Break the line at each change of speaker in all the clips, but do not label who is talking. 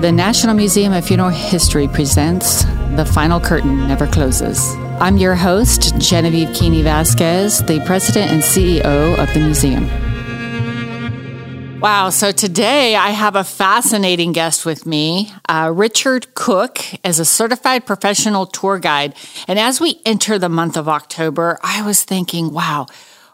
The National Museum of Funeral History presents The Final Curtain Never Closes. I'm your host, Genevieve Keeney Vasquez, the president and CEO of the museum. Wow, so today I have a fascinating guest with me. Uh, Richard Cook is a certified professional tour guide. And as we enter the month of October, I was thinking, wow,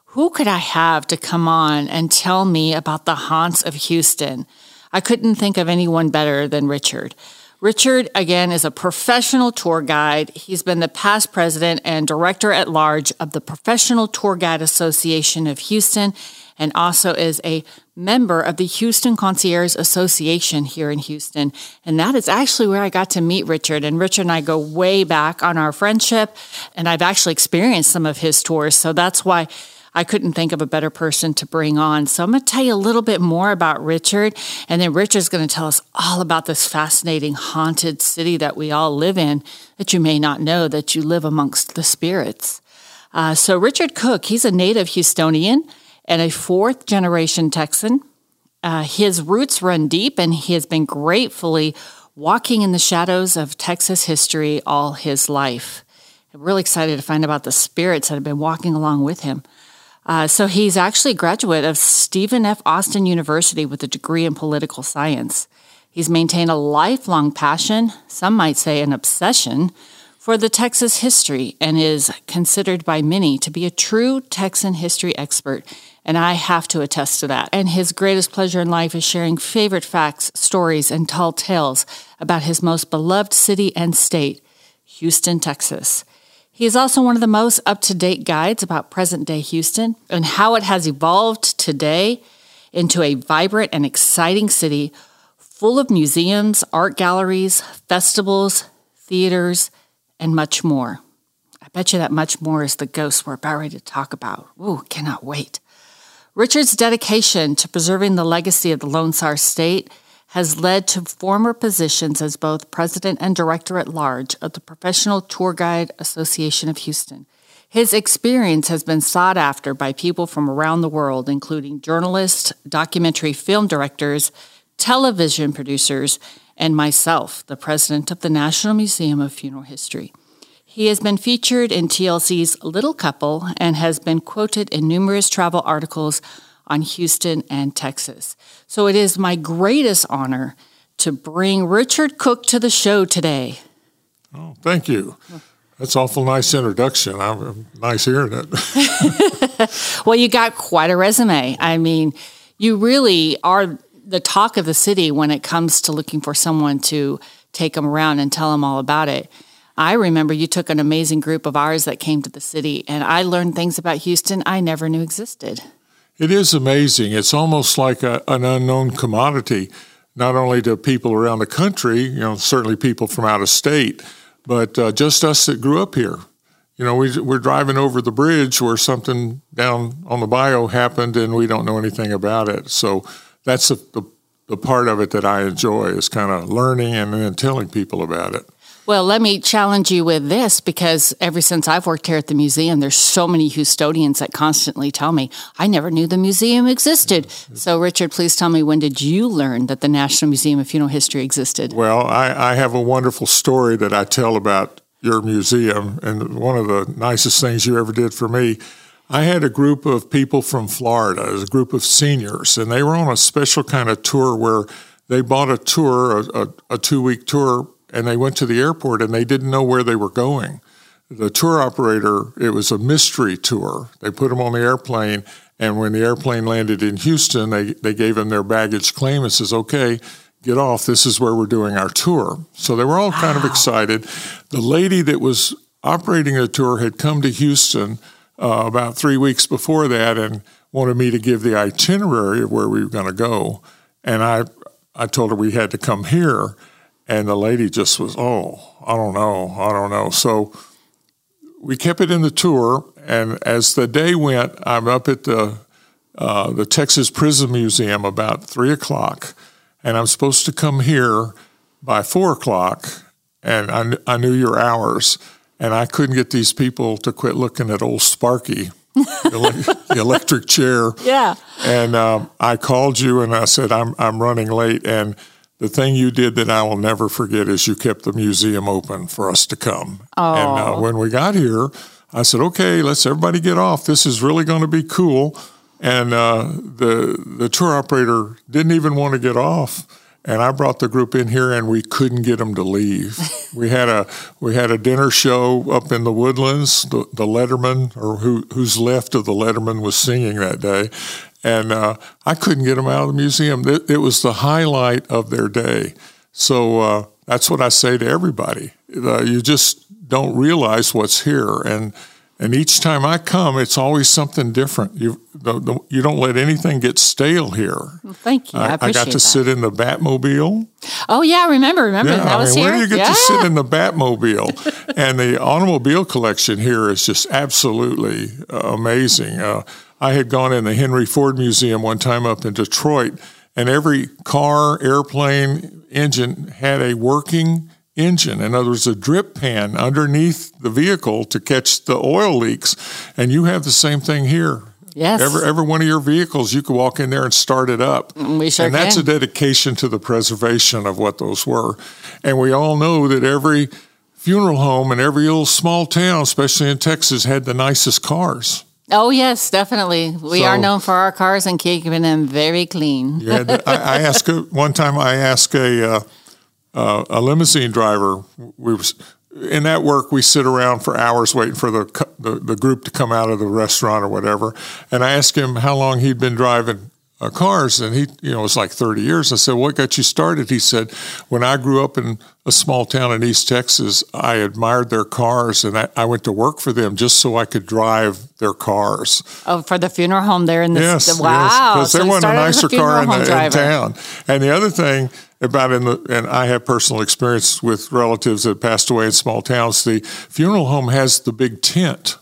who could I have to come on and tell me about the haunts of Houston? I couldn't think of anyone better than Richard. Richard, again, is a professional tour guide. He's been the past president and director at large of the Professional Tour Guide Association of Houston and also is a member of the Houston Concierge Association here in Houston. And that is actually where I got to meet Richard. And Richard and I go way back on our friendship, and I've actually experienced some of his tours. So that's why I couldn't think of a better person to bring on. So I'm going to tell you a little bit more about Richard, and then Richard's going to tell us all about this fascinating haunted city that we all live in that you may not know that you live amongst the spirits. Uh, so Richard Cook, he's a native Houstonian and a fourth generation Texan. Uh, his roots run deep, and he has been gratefully walking in the shadows of Texas history all his life. I'm really excited to find about the spirits that have been walking along with him. Uh, so he's actually a graduate of Stephen F. Austin University with a degree in political science. He's maintained a lifelong passion, some might say an obsession, for the Texas history and is considered by many to be a true Texan history expert. And I have to attest to that. And his greatest pleasure in life is sharing favorite facts, stories, and tall tales about his most beloved city and state, Houston, Texas. He is also one of the most up to date guides about present day Houston and how it has evolved today into a vibrant and exciting city full of museums, art galleries, festivals, theaters, and much more. I bet you that much more is the ghost we're about ready to talk about. Ooh, cannot wait. Richard's dedication to preserving the legacy of the Lone Star State has led to former positions as both president and director at large of the Professional Tour Guide Association of Houston. His experience has been sought after by people from around the world, including journalists, documentary film directors, television producers, and myself, the president of the National Museum of Funeral History. He has been featured in TLC's Little Couple and has been quoted in numerous travel articles on Houston and Texas. So it is my greatest honor to bring Richard Cook to the show today.
Oh, thank you. That's awful nice introduction. I'm nice hearing it.
well, you got quite a resume. I mean, you really are the talk of the city when it comes to looking for someone to take them around and tell them all about it. I remember you took an amazing group of ours that came to the city, and I learned things about Houston I never knew existed.
It is amazing. It's almost like a, an unknown commodity, not only to people around the country, you know, certainly people from out of state, but uh, just us that grew up here. You know, we, we're driving over the bridge where something down on the bayou happened and we don't know anything about it. So that's the, the, the part of it that I enjoy is kind of learning and then telling people about it.
Well, let me challenge you with this because ever since I've worked here at the museum, there's so many Houstonians that constantly tell me, I never knew the museum existed. So, Richard, please tell me, when did you learn that the National Museum of Funeral History existed?
Well, I, I have a wonderful story that I tell about your museum, and one of the nicest things you ever did for me. I had a group of people from Florida, a group of seniors, and they were on a special kind of tour where they bought a tour, a, a, a two week tour and they went to the airport and they didn't know where they were going. The tour operator, it was a mystery tour. They put them on the airplane, and when the airplane landed in Houston, they, they gave them their baggage claim and says, okay, get off. This is where we're doing our tour. So they were all wow. kind of excited. The lady that was operating the tour had come to Houston uh, about three weeks before that and wanted me to give the itinerary of where we were going to go. And I, I told her we had to come here. And the lady just was, oh, I don't know, I don't know. So we kept it in the tour, and as the day went, I'm up at the uh, the Texas Prison Museum about three o'clock, and I'm supposed to come here by four o'clock, and I, I knew your hours, and I couldn't get these people to quit looking at old Sparky. the electric chair.
Yeah.
And um, I called you and I said, I'm, I'm running late. And the thing you did that I will never forget is you kept the museum open for us to come.
Oh.
And uh, when we got here, I said, "Okay, let's everybody get off. This is really going to be cool." And uh, the the tour operator didn't even want to get off. And I brought the group in here, and we couldn't get them to leave. we had a we had a dinner show up in the woodlands. The, the Lettermen, or who who's left of the Lettermen, was singing that day, and uh, I couldn't get them out of the museum. It, it was the highlight of their day. So uh, that's what I say to everybody. Uh, you just don't realize what's here, and and each time I come, it's always something different. You the, the, you don't let anything get stale here.
Well, thank you. I, I,
I got to
that.
sit in the Batmobile.
Oh yeah, remember, remember
Yeah,
that
I
was
mean,
here.
where do you get
yeah.
to sit in the Batmobile? and the automobile collection here is just absolutely uh, amazing. I had gone in the Henry Ford Museum one time up in Detroit, and every car, airplane, engine had a working engine. In other words, a drip pan underneath the vehicle to catch the oil leaks. And you have the same thing here.
Yes.
Every, every one of your vehicles, you could walk in there and start it up.
Mm, we sure
And that's
can.
a dedication to the preservation of what those were. And we all know that every funeral home in every little small town, especially in Texas, had the nicest cars.
Oh yes, definitely. We
So-
are known for our cars and keeping them very clean.
To- I, I asked one time. I asked a uh, uh, a limousine driver. We was in that work. We sit around for hours waiting for the, the the group to come out of the restaurant or whatever. And I asked him how long he'd been driving uh, cars, and he you know it was like thirty years. I said, "What got you started?" He said, "When I grew up in a small town in East Texas, I admired their cars, and I, I went to work for them just so I could drive their cars."
Oh, for the funeral home there in the
Yes,
wow.
because
So
they
you
want a nicer
funeral
car in, the, in town. And the other thing about in the and I have personal experience with relatives that passed away in small towns. The funeral home has the big tent.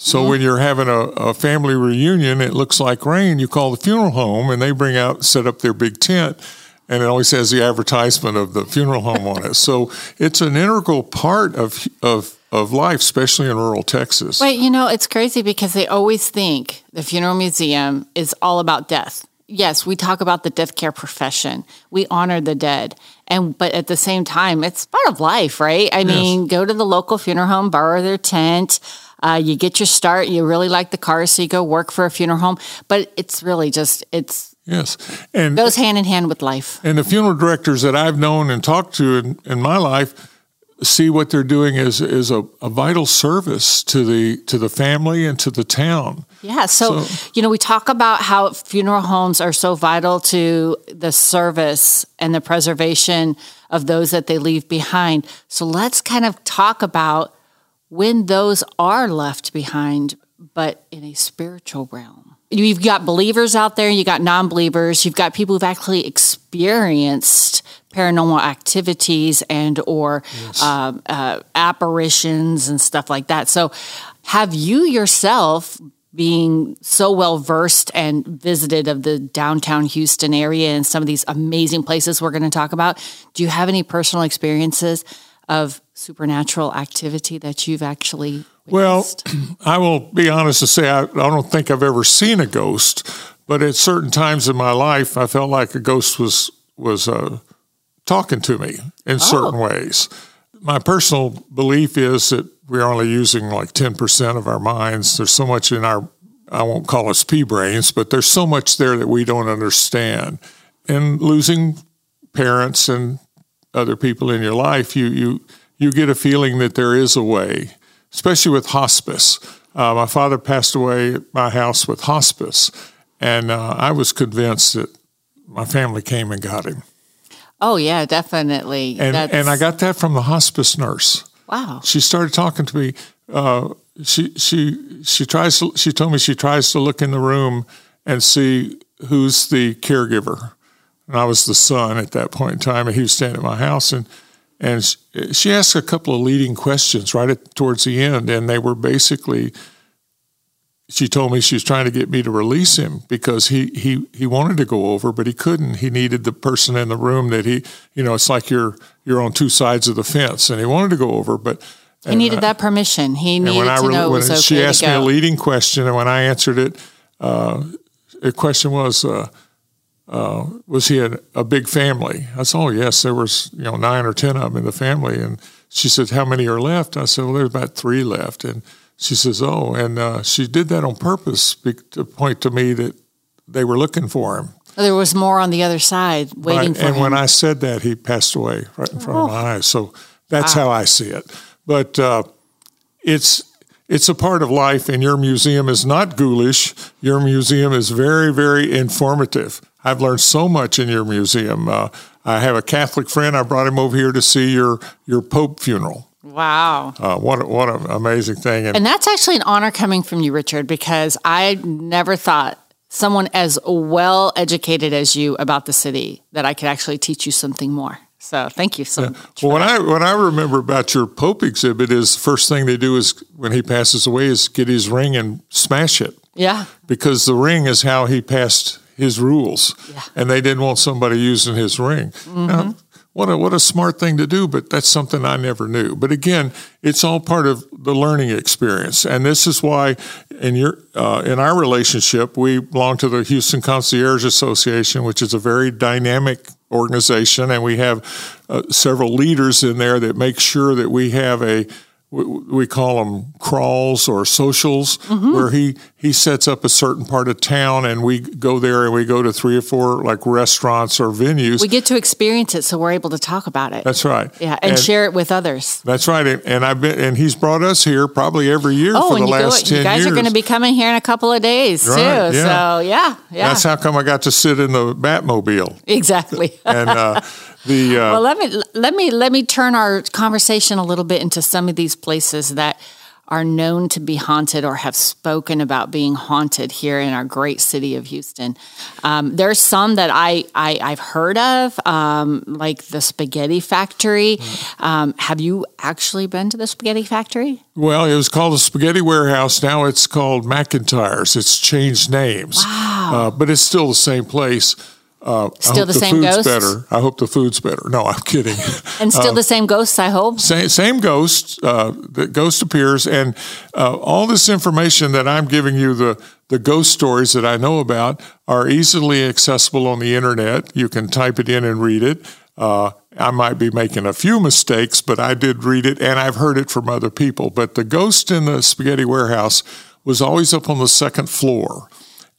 So
Mm-hmm.
when you're having a, a family reunion, it looks like rain. You call the funeral home, and they bring out set up their big tent, and it always has the advertisement of the funeral home on it. So it's an integral part of of of life, especially in rural Texas.
But you know, it's crazy because they always think the funeral museum is all about death. Yes, we talk about the death care profession. We honor the dead. And but at the same time, it's part of life, right? I mean, go to the local funeral home, borrow their tent. Uh, you get your start. You really like the cars, so you go work for a funeral home. But it's really just it's
Yes, and
goes hand in hand with life.
And the funeral directors that I've known and talked to in, in my life see what they're doing as, as a, a vital service to the to the family and to the town.
Yeah. So, you know, we talk about how funeral homes are so vital to the service and the preservation of those that they leave behind. So, let's kind of talk about when those are left behind, but in a spiritual realm. You've got believers out there, you've got non believers, you've got people who've actually experienced paranormal activities and or um, uh, apparitions and stuff like that. So, have you yourself being so well versed and visited of the downtown Houston area and some of these amazing places we're going to talk about? Do you have any personal experiences of supernatural activity that you've actually witnessed? Well.
I will be honest to say I, I don't think I've ever seen a ghost, but at certain times in my life, I felt like a ghost was was uh, talking to me in certain ways. My personal belief is that we're only using like ten percent of our minds. There's so much in our I won't call us pea brains, but there's so much there that we don't understand. And losing parents and other people in your life, you you you get a feeling that there is a way, especially with hospice. Uh, my father passed away at my house with hospice, and uh, I was convinced that my family came and got him.
oh yeah, definitely.
And
That's-
and I got that from the hospice nurse.
wow.
She started talking to me. Uh, she she she tries. To, she told me she tries to look in the room and see who's the caregiver. And I was the son at that point in time, and he was staying at my house. And and she- asked a couple of leading questions right at, towards the end, and they were basically. She told me she was trying to get me to release him because he, he, he wanted to go over, but he couldn't. He needed the person in the room that he, you know, it's like you're you're on two sides of the fence, and he wanted to go over, but
He needed that permission. He needed
I
to
re-
know it
when
was okay
she asked
to
me a leading question, and when I answered it, uh, the question was, uh, uh, was he a, a big family? I said, oh yes, there was you know nine or ten of them in the family, and she said, how many are left? I said, well, there's about three left, and she says, oh, and uh, she did that on purpose to point to me that they were looking for him.
There was more on the other side waiting
right.
for
and
him.
when I said that, he passed away right in front oh. of my eyes. So that's wow. how I see it. But uh, it's it's a part of life, and your museum is not ghoulish. Your museum is very, very informative. I've learned so much in your museum. Uh, I have a Catholic friend. I brought him over here to see your your Pope funeral.
Wow.
Uh, what, what an amazing thing.
And, and that's actually an honor coming from you, Richard, because I never thought someone as well educated as you about the city that I could actually teach you something more. So thank you so yeah. much.
Well, what I what I remember about your Pope exhibit is first thing they do is when he passes away is get his ring and smash it.
Yeah.
Because the ring is how he passed his rules, yeah. and they didn't want somebody using his ring. Mm-hmm. Now, what a what a smart thing to do, but that's something I never knew. But again, it's all part of the learning experience, and this is why in your uh, in our relationship, we belong to the Houston Concierge Association, which is a very dynamic organization, and we have uh, several leaders in there that make sure that we have a we call them crawls or socials, mm-hmm. where he he sets up a certain part of town, and we go there and we go to three or four like restaurants or venues.
We get to experience it, so we're able to talk about it.
That's right.
Yeah, and, and share it with others.
That's right. And, and, I've been and he's brought us here probably every year oh, for the last
go, ten years. You guys
years.
are going to be coming here in a couple of days right, too. Yeah. So yeah, yeah.
That's how come I got to sit in the Batmobile.
Exactly.
and. Uh, the
uh, well, let me let me let me turn our conversation a little bit into some of these places that are known to be haunted or have spoken about being haunted here in our great city of Houston. Um, there's some that I, I have heard of, um, like the Spaghetti Factory. Um, have you actually been to the Spaghetti Factory?
Well, it was called the Spaghetti Warehouse. Now it's called McIntyre's. It's changed names,
wow.
uh, but it's still the same place.
Uh, still the,
the,
same
food's
ghosts.
better. I hope the food's better. No, I'm kidding.
and still uh, the same ghosts. I hope.
Same, same ghost. Uh, the ghost appears, and uh, all this information that I'm giving you, the the ghost stories that I know about, are easily accessible on the internet. You can type it in and read it. Uh, I might be making a few mistakes, but I did read it, and I've heard it from other people. But the ghost in the spaghetti warehouse was always up on the second floor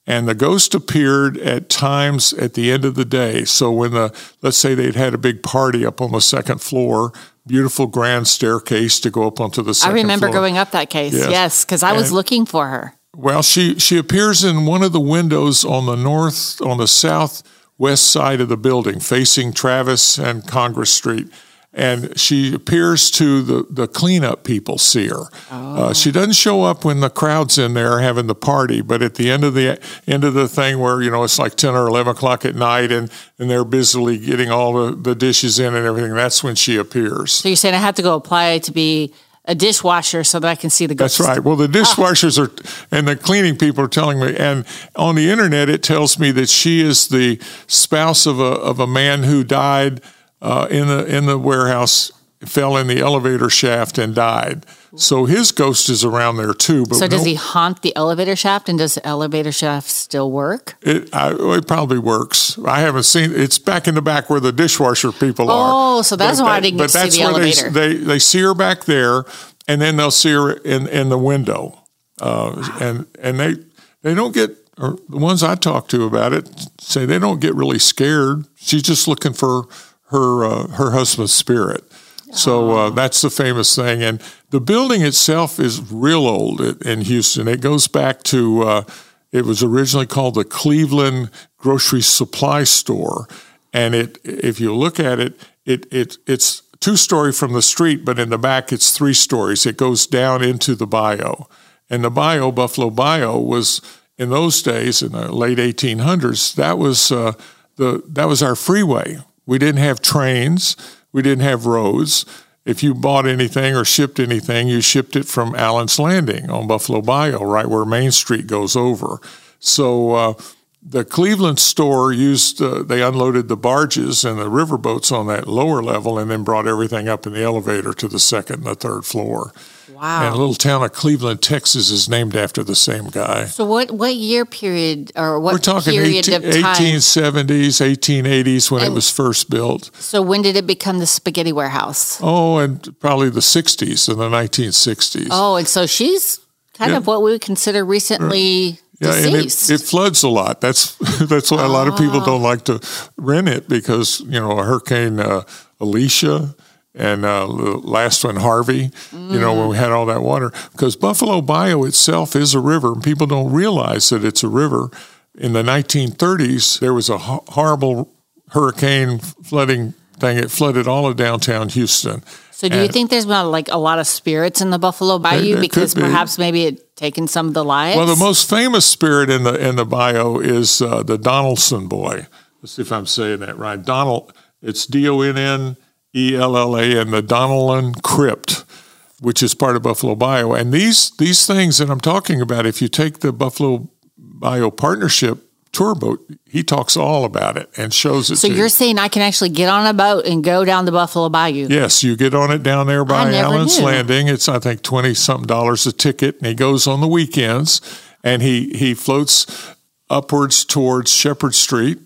and the ghost appeared at times at the end of the day. So when the let's say they'd had a big party up on the second floor, beautiful grand staircase to go up onto the second
I remember
floor.
going up that case. Yes, because I was looking for her.
Well, she she appears in one of the windows on the north on the southwest side of the building, facing Travis and Congress Street and she appears to the, the cleanup people see her. Oh. Uh, she doesn't show up when the crowd's in there having the party, but at the end of the end of the thing where you know it's like ten or eleven o'clock at night, and, and they're busily getting all the, the dishes in and everything. That's when she appears.
So you're saying I have to go apply to be a dishwasher so that I can see the ghost.
That's right. Well, the dishwashers oh. are, and the cleaning people are telling me, and on the internet it tells me that she is the spouse of a of a man who died uh, in the in the warehouse fell in the elevator shaft and died. So his ghost is around there too.
But so does no, he haunt the elevator shaft? And does the elevator shaft still work?
It, I, it probably works. I haven't seen. It's back in the back where the dishwasher people
oh,
are.
Oh, so that's but why that, I didn't get to see the elevator.
They, they, they see her back there, and then they'll see her in in the window, uh, and and they they don't get. Or the ones I talk to about it say they don't get really scared. She's just looking for her uh, her husband's spirit. So uh, that's the famous thing, and the building itself is real old in Houston. It goes back to uh, it was originally called the Cleveland Grocery Supply Store, and it if you look at it, it it it's two story from the street, but in the back it's three stories. It goes down into the bayou, and the bayou Buffalo Bayou was in those days in the late 1800s. That was uh, the that was our freeway we didn't have trains. We didn't have roads. If you bought anything or shipped anything, you shipped it from Allen's Landing on Buffalo Bayou, right where Main Street goes over. So uh, the Cleveland store used, uh, they unloaded the barges and the river boats on that lower level and then brought everything up in the elevator to the second and the third floor.
Wow.
And a little town of Cleveland, Texas is named after the same guy.
So what what year period or what
We're talking
period
18,
of time?
1870s, 1880s when it was first built.
So when did it become the spaghetti warehouse?
Oh, and probably the 60s and the 1960s.
Oh, and so she's kind
Yeah.
of what we would consider recently
Yeah, and it,
deceased.
it floods a lot. That's that's why a lot of people don't like to rent it because you know a Hurricane uh, Alicia and uh, the last one Harvey. You know when we had all that water because Buffalo Bayou itself is a river, and people don't realize that it's a river. In the 1930s, there was a ho- horrible hurricane flooding thing. It flooded all of downtown Houston.
so do you think there's been like a lot of spirits in the Buffalo Bayou because
be.
perhaps maybe it taken some of the lives?
Well, the most famous spirit in the in the bayou is uh, the Donaldson boy. Let's see if I'm saying that right. Donald. It's D O N N E L L A, and the Donnellan Crypt, which is part of Buffalo Bayou. And these these things that I'm talking about, if you take the Buffalo Bayou Partnership tour boat, he talks all about it and shows it.
so you're
you.
saying I can actually get on a boat and go down the Buffalo Bayou?
Yes, you get on it down there by Allen's
knew.
Landing. It's I think twenty something dollars a ticket, and he goes on the weekends, and he he floats upwards towards Shepherd Street.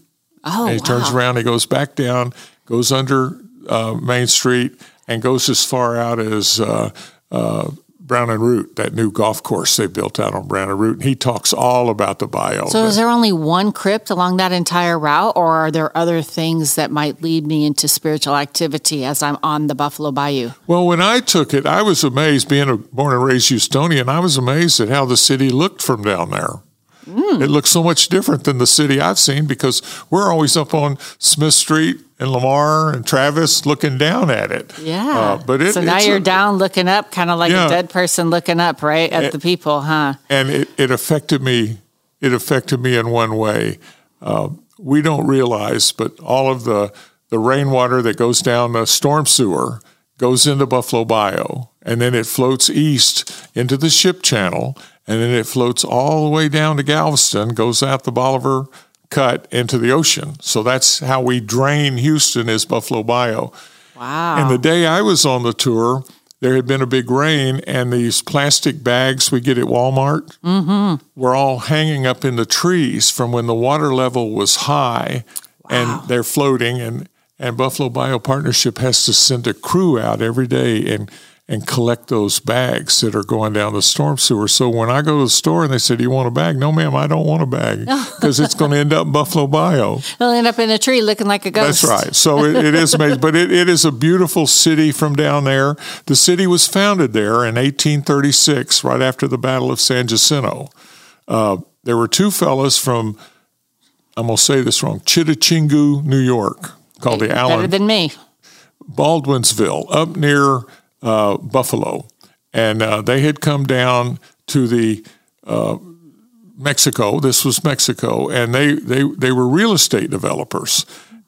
Oh,
and he turns around, he goes back down, goes under uh, Main Street, and goes as far out as uh, uh, Brown and Root, that new golf course they built out on Brown and Root. And he talks all about the bayou.
So is there only one crypt along that entire route, or are there other things that might lead me into spiritual activity as I'm on the Buffalo Bayou?
Well, when I took it, I was amazed, being a born and raised Houstonian, I was amazed at how the city looked from down there. It looks so much different than the city I've seen because we're always up on Smith Street and Lamar and Travis looking down at it.
Yeah.
Uh, but it,
so now you're
a-
down looking up, kind of like
Yeah.
a dead person looking up, right, at the people, huh?
and it, it affected me. It affected me in one way. Uh, we don't realize, but all of the the rainwater that goes down the storm sewer goes into Buffalo Bayou, and then it floats east into the ship channel, and then it floats all the way down to Galveston, goes out the Bolivar Cut into the ocean. So that's how we drain Houston is Buffalo Bayou.
Wow.
And the day I was on the tour, there had been a big rain, and these plastic bags we get at Walmart mm-hmm. were all hanging up in the trees from when the water level was high, and they're floating. And, and Buffalo Bayou Partnership has to send a crew out every day and and collect those bags that are going down the storm sewer. So when I go to the store and they say, "Do you want a bag?" No, ma'am, I don't want a bag because it's going to end up in Buffalo Bayou.
It'll end up in a tree looking like a ghost.
That's right. So it, it is amazing. But it, it is a beautiful city from down there. The city was founded there in 1836, right after the Battle of San Jacinto. Uh, there were two fellas from, I'm going to say this wrong, Chittenango, New York, called the Allen.
Better than me.
Baldwinsville, up near uh, Buffalo, and uh, they had come down to the uh, Mexico. This was Mexico, and they they they were real estate developers,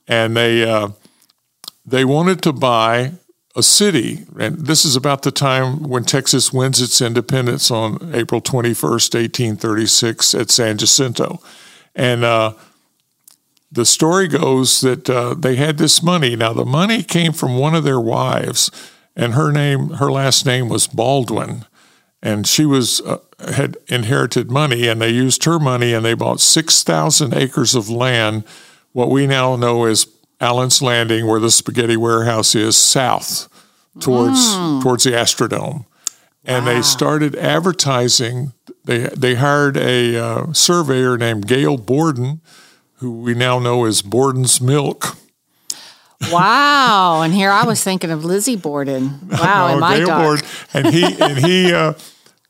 and they uh, they wanted to buy a city, and this is about the time when Texas wins its independence on April twenty first, eighteen thirty six, at San Jacinto, and. Uh, the story goes that uh, they had this money. Now, the money came from one of their wives, and her name, her last name was Baldwin, and she was uh, had inherited money, and they used her money, and they bought six thousand acres of land, what we now know as Allen's Landing, where the spaghetti warehouse is, south towards towards the Astrodome, and they started advertising. They they hired a uh, surveyor named Gail Borden who we now know as Borden's Milk.
Wow. and here I was thinking of Lizzie Borden. Wow.
No,
my
Gail
dark.
Borden, and he and he uh,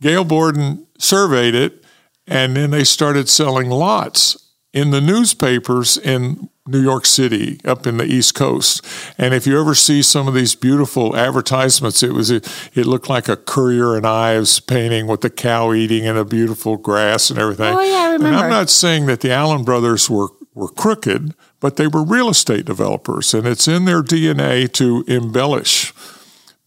Gail Borden surveyed it, and then they started selling lots in the newspapers in New York City, up in the East Coast. And if you ever see some of these beautiful advertisements, it was it, looked like a Currier and Ives painting with the cow eating and a beautiful grass and everything.
Oh, yeah, I
And
remember.
I'm not saying that the Allen brothers were were crooked, but they were real estate developers, and it's in their DNA to embellish.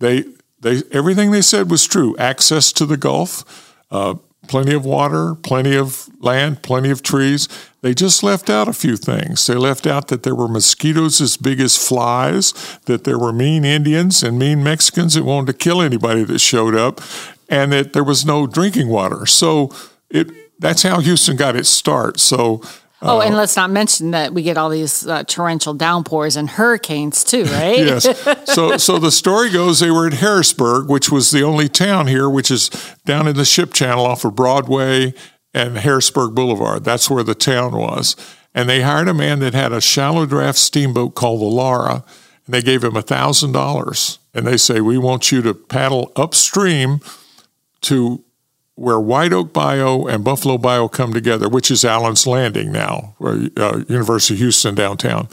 They they everything they said was true. Access to the Gulf, uh, plenty of water, plenty of land, plenty of trees. They just left out a few things. They left out that there were mosquitoes as big as flies, that there were mean Indians and mean Mexicans that wanted to kill anybody that showed up, and that there was no drinking water. So it that's how Houston got its start. So
Oh, and let's not mention that we get all these uh, torrential downpours and hurricanes too, right?
yes. So, so the story goes they were in Harrisburg, which was the only town here, which is down in the ship channel off of Broadway and Harrisburg Boulevard. That's where the town was. And they hired a man that had a shallow draft steamboat called the Laura, and they gave him a thousand dollars. And they say, "We want you to paddle upstream to where White Oak Bayou and Buffalo Bayou come together, which is Allen's Landing now, uh, University of Houston downtown.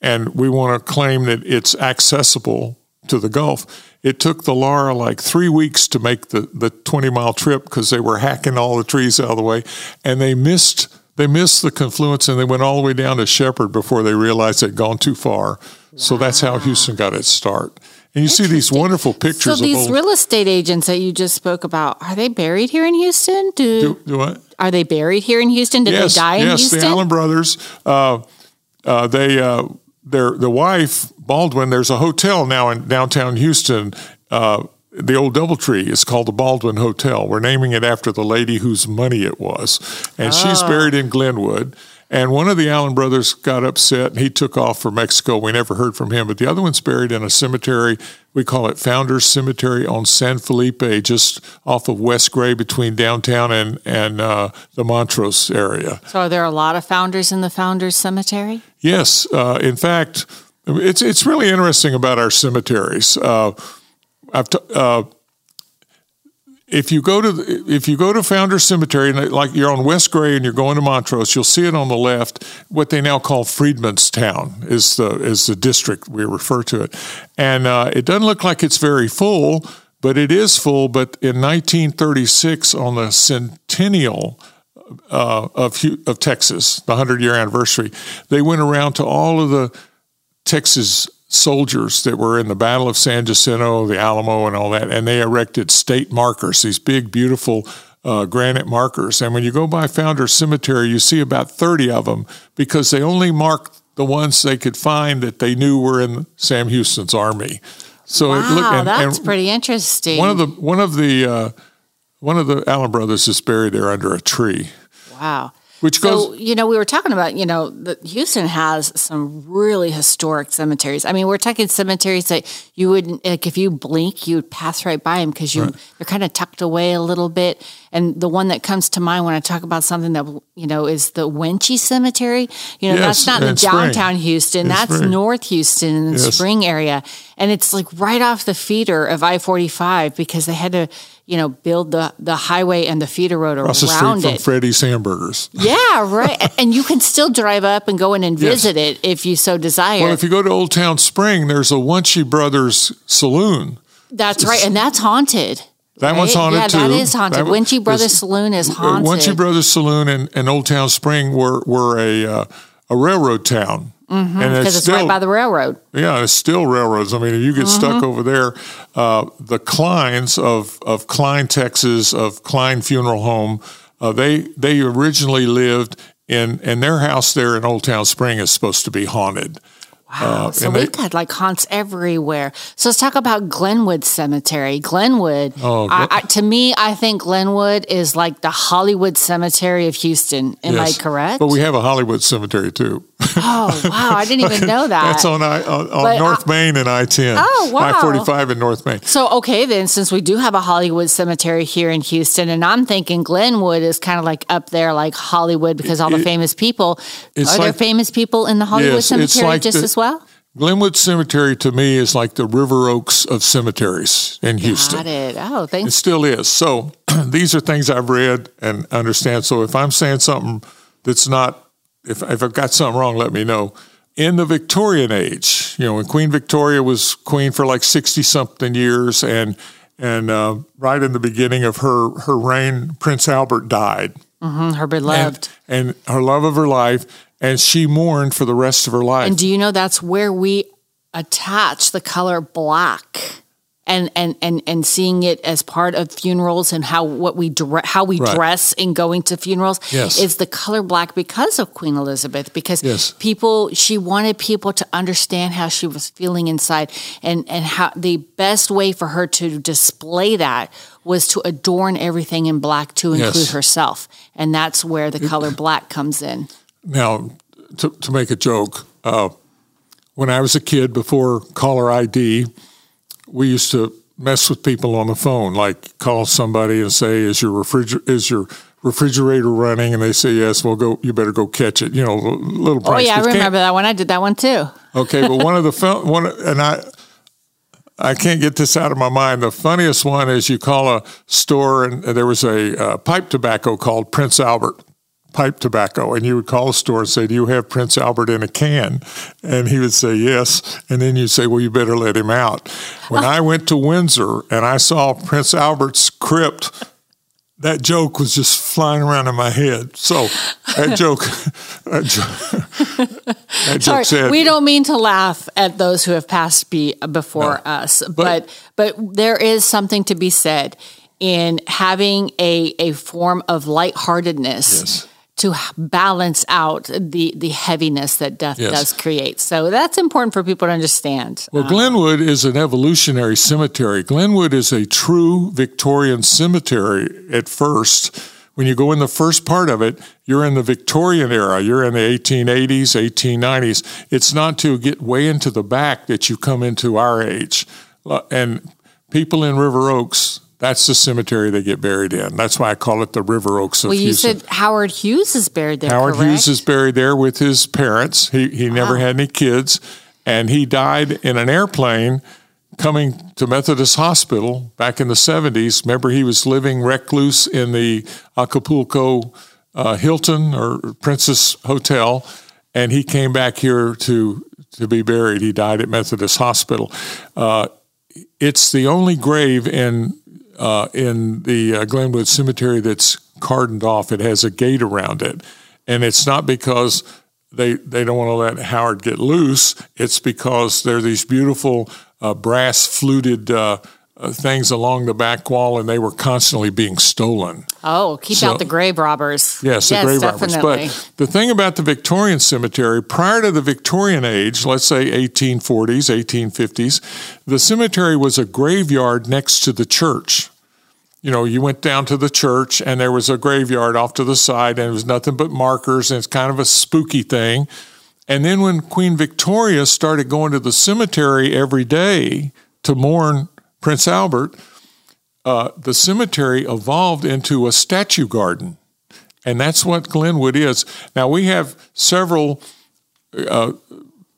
And we want to claim that it's accessible to the Gulf. It took the Laura like three weeks to make the, the 20 mile trip because they were hacking all the trees out of the way. And they missed they missed the confluence and they went all the way down to Shepherd before they realized they'd gone too far. Wow. So that's how Houston got its start. And you see these wonderful pictures.
So these real estate agents that you just spoke about, are they buried here in Houston?
Do, do, do what?
Are they buried here in Houston? Did
yes,
they die in
yes,
Houston?
Yes, the Allen brothers. Uh, uh, they, uh, their the wife Baldwin. There's a hotel now in downtown Houston. Uh, the old DoubleTree is called the Baldwin Hotel. We're naming it after the lady whose money it was, and oh. she's buried in Glenwood. And one of the Allen brothers got upset and he took off for Mexico. We never heard from him. But the other one's buried in a cemetery. We call it Founders Cemetery on San Felipe, just off of West Gray between downtown and, and uh, the Montrose area.
So, are there a lot of founders in the Founders Cemetery?
Yes. Uh, in fact, it's, it's really interesting about our cemeteries. Uh, I've t- uh, if you go to the, if you go to Founder Cemetery, like you're on West Gray and you're going to Montrose, you'll see it on the left. What they now call Freedmanstown is the is the district we refer to it, and uh, it doesn't look like it's very full, but it is full. But in 1936, on the centennial uh, of of Texas, the hundred year anniversary, they went around to all of the Texas soldiers that were in the Battle of San Jacinto, the Alamo, and all that, and they erected state markers, these big, beautiful uh, granite markers. And when you go by Founders Cemetery, you see about 30 of them because they only marked the ones they could find that they knew were in Sam Houston's army.
So wow, it looked, and, that's and pretty interesting.
One of the one of the uh, one of the Allen brothers is buried there under a tree.
Wow.
Which goes,
so, you know, we were talking about, you know, the, Houston has some really historic cemeteries. I mean, we're talking cemeteries that you wouldn't, like, if you blink, you would pass right by them because you right. they're kind of tucked away a little bit. And the one that comes to mind when I talk about something that you know is the Wunsche Cemetery. You know, yes, that's not in downtown spring. Houston. that's spring. North Houston in the yes. Spring area, and it's like right off the feeder of I forty five because they had to you know, build the, the highway and the feeder road
Across
around
the street from Freddy's Hamburgers.
Yeah, right. and you can still drive up and go in and visit yes. it if you so desire.
Well, if you go to Old Town Spring, there's a Wunsche Brothers Saloon.
That's right, and that's haunted.
That
right?
one's haunted
yeah,
too.
that is haunted. That, Wunsche Brothers Saloon is haunted.
Wunsche Brothers Saloon and, and Old Town Spring were were a uh, a railroad town.
Mm-hmm, and it's, it's still, right by the railroad.
Yeah, it's still railroads. I mean, if you get mm-hmm. stuck over there, uh, the Kleins of of Klein, Texas, of Klein Funeral Home, uh, they they originally lived in and their house there in Old Town Spring is supposed to be haunted.
Wow. Uh, so we've they, got like haunts everywhere. So let's talk about Glenwood Cemetery. Glenwood, oh, I, I, to me, I think Glenwood is like the Hollywood Cemetery of Houston. Am yes, I correct?
But we have a Hollywood Cemetery too.
Oh, wow. I didn't even know that.
That's on, I, on, on North uh, Main and I 10.
Oh, wow.
I 45 in North Main.
So, okay, then, since we do have a Hollywood Cemetery here in Houston, and I'm thinking Glenwood is kind of like up there, like Hollywood, because all the it, famous people. Are like, there famous people in the Hollywood yes, Cemetery like just the, as well?
Glenwood Cemetery to me is like the River Oaks of cemeteries in Houston.
Got it. Oh, thanks.
It still is. So these are things I've read and understand. So if I'm saying something that's not, if, if I've got something wrong, let me know. In the Victorian age, you know, when Queen Victoria was queen for like 60 something years and and uh, right in the beginning of her, her reign, Prince Albert died.
Mm-hmm, her beloved.
And, and her love of her life and she mourned for the rest of her life.
And do you know that's where we attach the color black? And and and and seeing it as part of funerals and how what we dre- how we
Right.
dress in going to funerals
Yes.
is the color black because of Queen Elizabeth because
Yes.
people she wanted people to understand how she was feeling inside and and how the best way for her to display that was to adorn everything in black to include
Yes.
herself and that's where the color black comes in
Now, to, to make a joke, uh, when I was a kid before caller ID, we used to mess with people on the phone, like call somebody and say, "Is your refriger- is your refrigerator running?" And they say, "Yes." Well, go. You better go catch it. You know, little.
oh yeah I
can't-
remember that one I did that one too
Okay, but one of the fun, one and I I can't get this out of my mind. The funniest one is you call a store and there was a uh, pipe tobacco called Prince Albert pipe tobacco, and you would call a store and say, "Do you have Prince Albert in a can?" And he would say, "Yes." And then you say, "Well, you better let him out." When I went to Windsor and I saw Prince Albert's crypt. That joke was just flying around in my head. So that joke, that joke, that joke
Sorry,
said,
we don't mean to laugh at those who have passed be, uh, before us, but, but there is something to be said in having a a form of lightheartedness
Yes.
To balance out the the heaviness that death
Yes.
does create. So that's important for people to understand.
Well, um, Glenwood is an evolutionary cemetery. Glenwood is a true Victorian cemetery at first. When you go in the first part of it, you're in the Victorian era. You're in the 1880s, 1890s. It's not to get way into the back that you come into our age. And people in River Oaks, that's the cemetery they get buried in. That's why I call it the River Oaks of
well, you
Houston.
said Howard Hughes is buried there.
Howard
correct?
Hughes is buried there with his parents. He he never had any kids, and he died in an airplane coming to Methodist Hospital back in the seventies. Remember, he was living recluse in the Acapulco uh, Hilton or Princess Hotel, and he came back here to to be buried. He died at Methodist Hospital. Uh, it's the only grave in uh, in the uh, Glenwood Cemetery that's cordoned off. It has a gate around it, and it's not because they they don't want to let Howard get loose. It's because there are these beautiful uh, brass fluted uh, things along the back wall, and they were constantly being stolen.
Oh, keep
So-
out the grave robbers.
Yes, the grave robbers. But the thing about the Victorian cemetery, prior to the Victorian age, let's say 1840s, 1850s, the cemetery was a graveyard next to the church. You know, you went down to the church and there was a graveyard off to the side and it was nothing but markers and it's kind of a spooky thing. And then when Queen Victoria started going to the cemetery every day to mourn Prince Albert, uh, the cemetery evolved into a statue garden. And that's what Glenwood is. Now, we have several uh,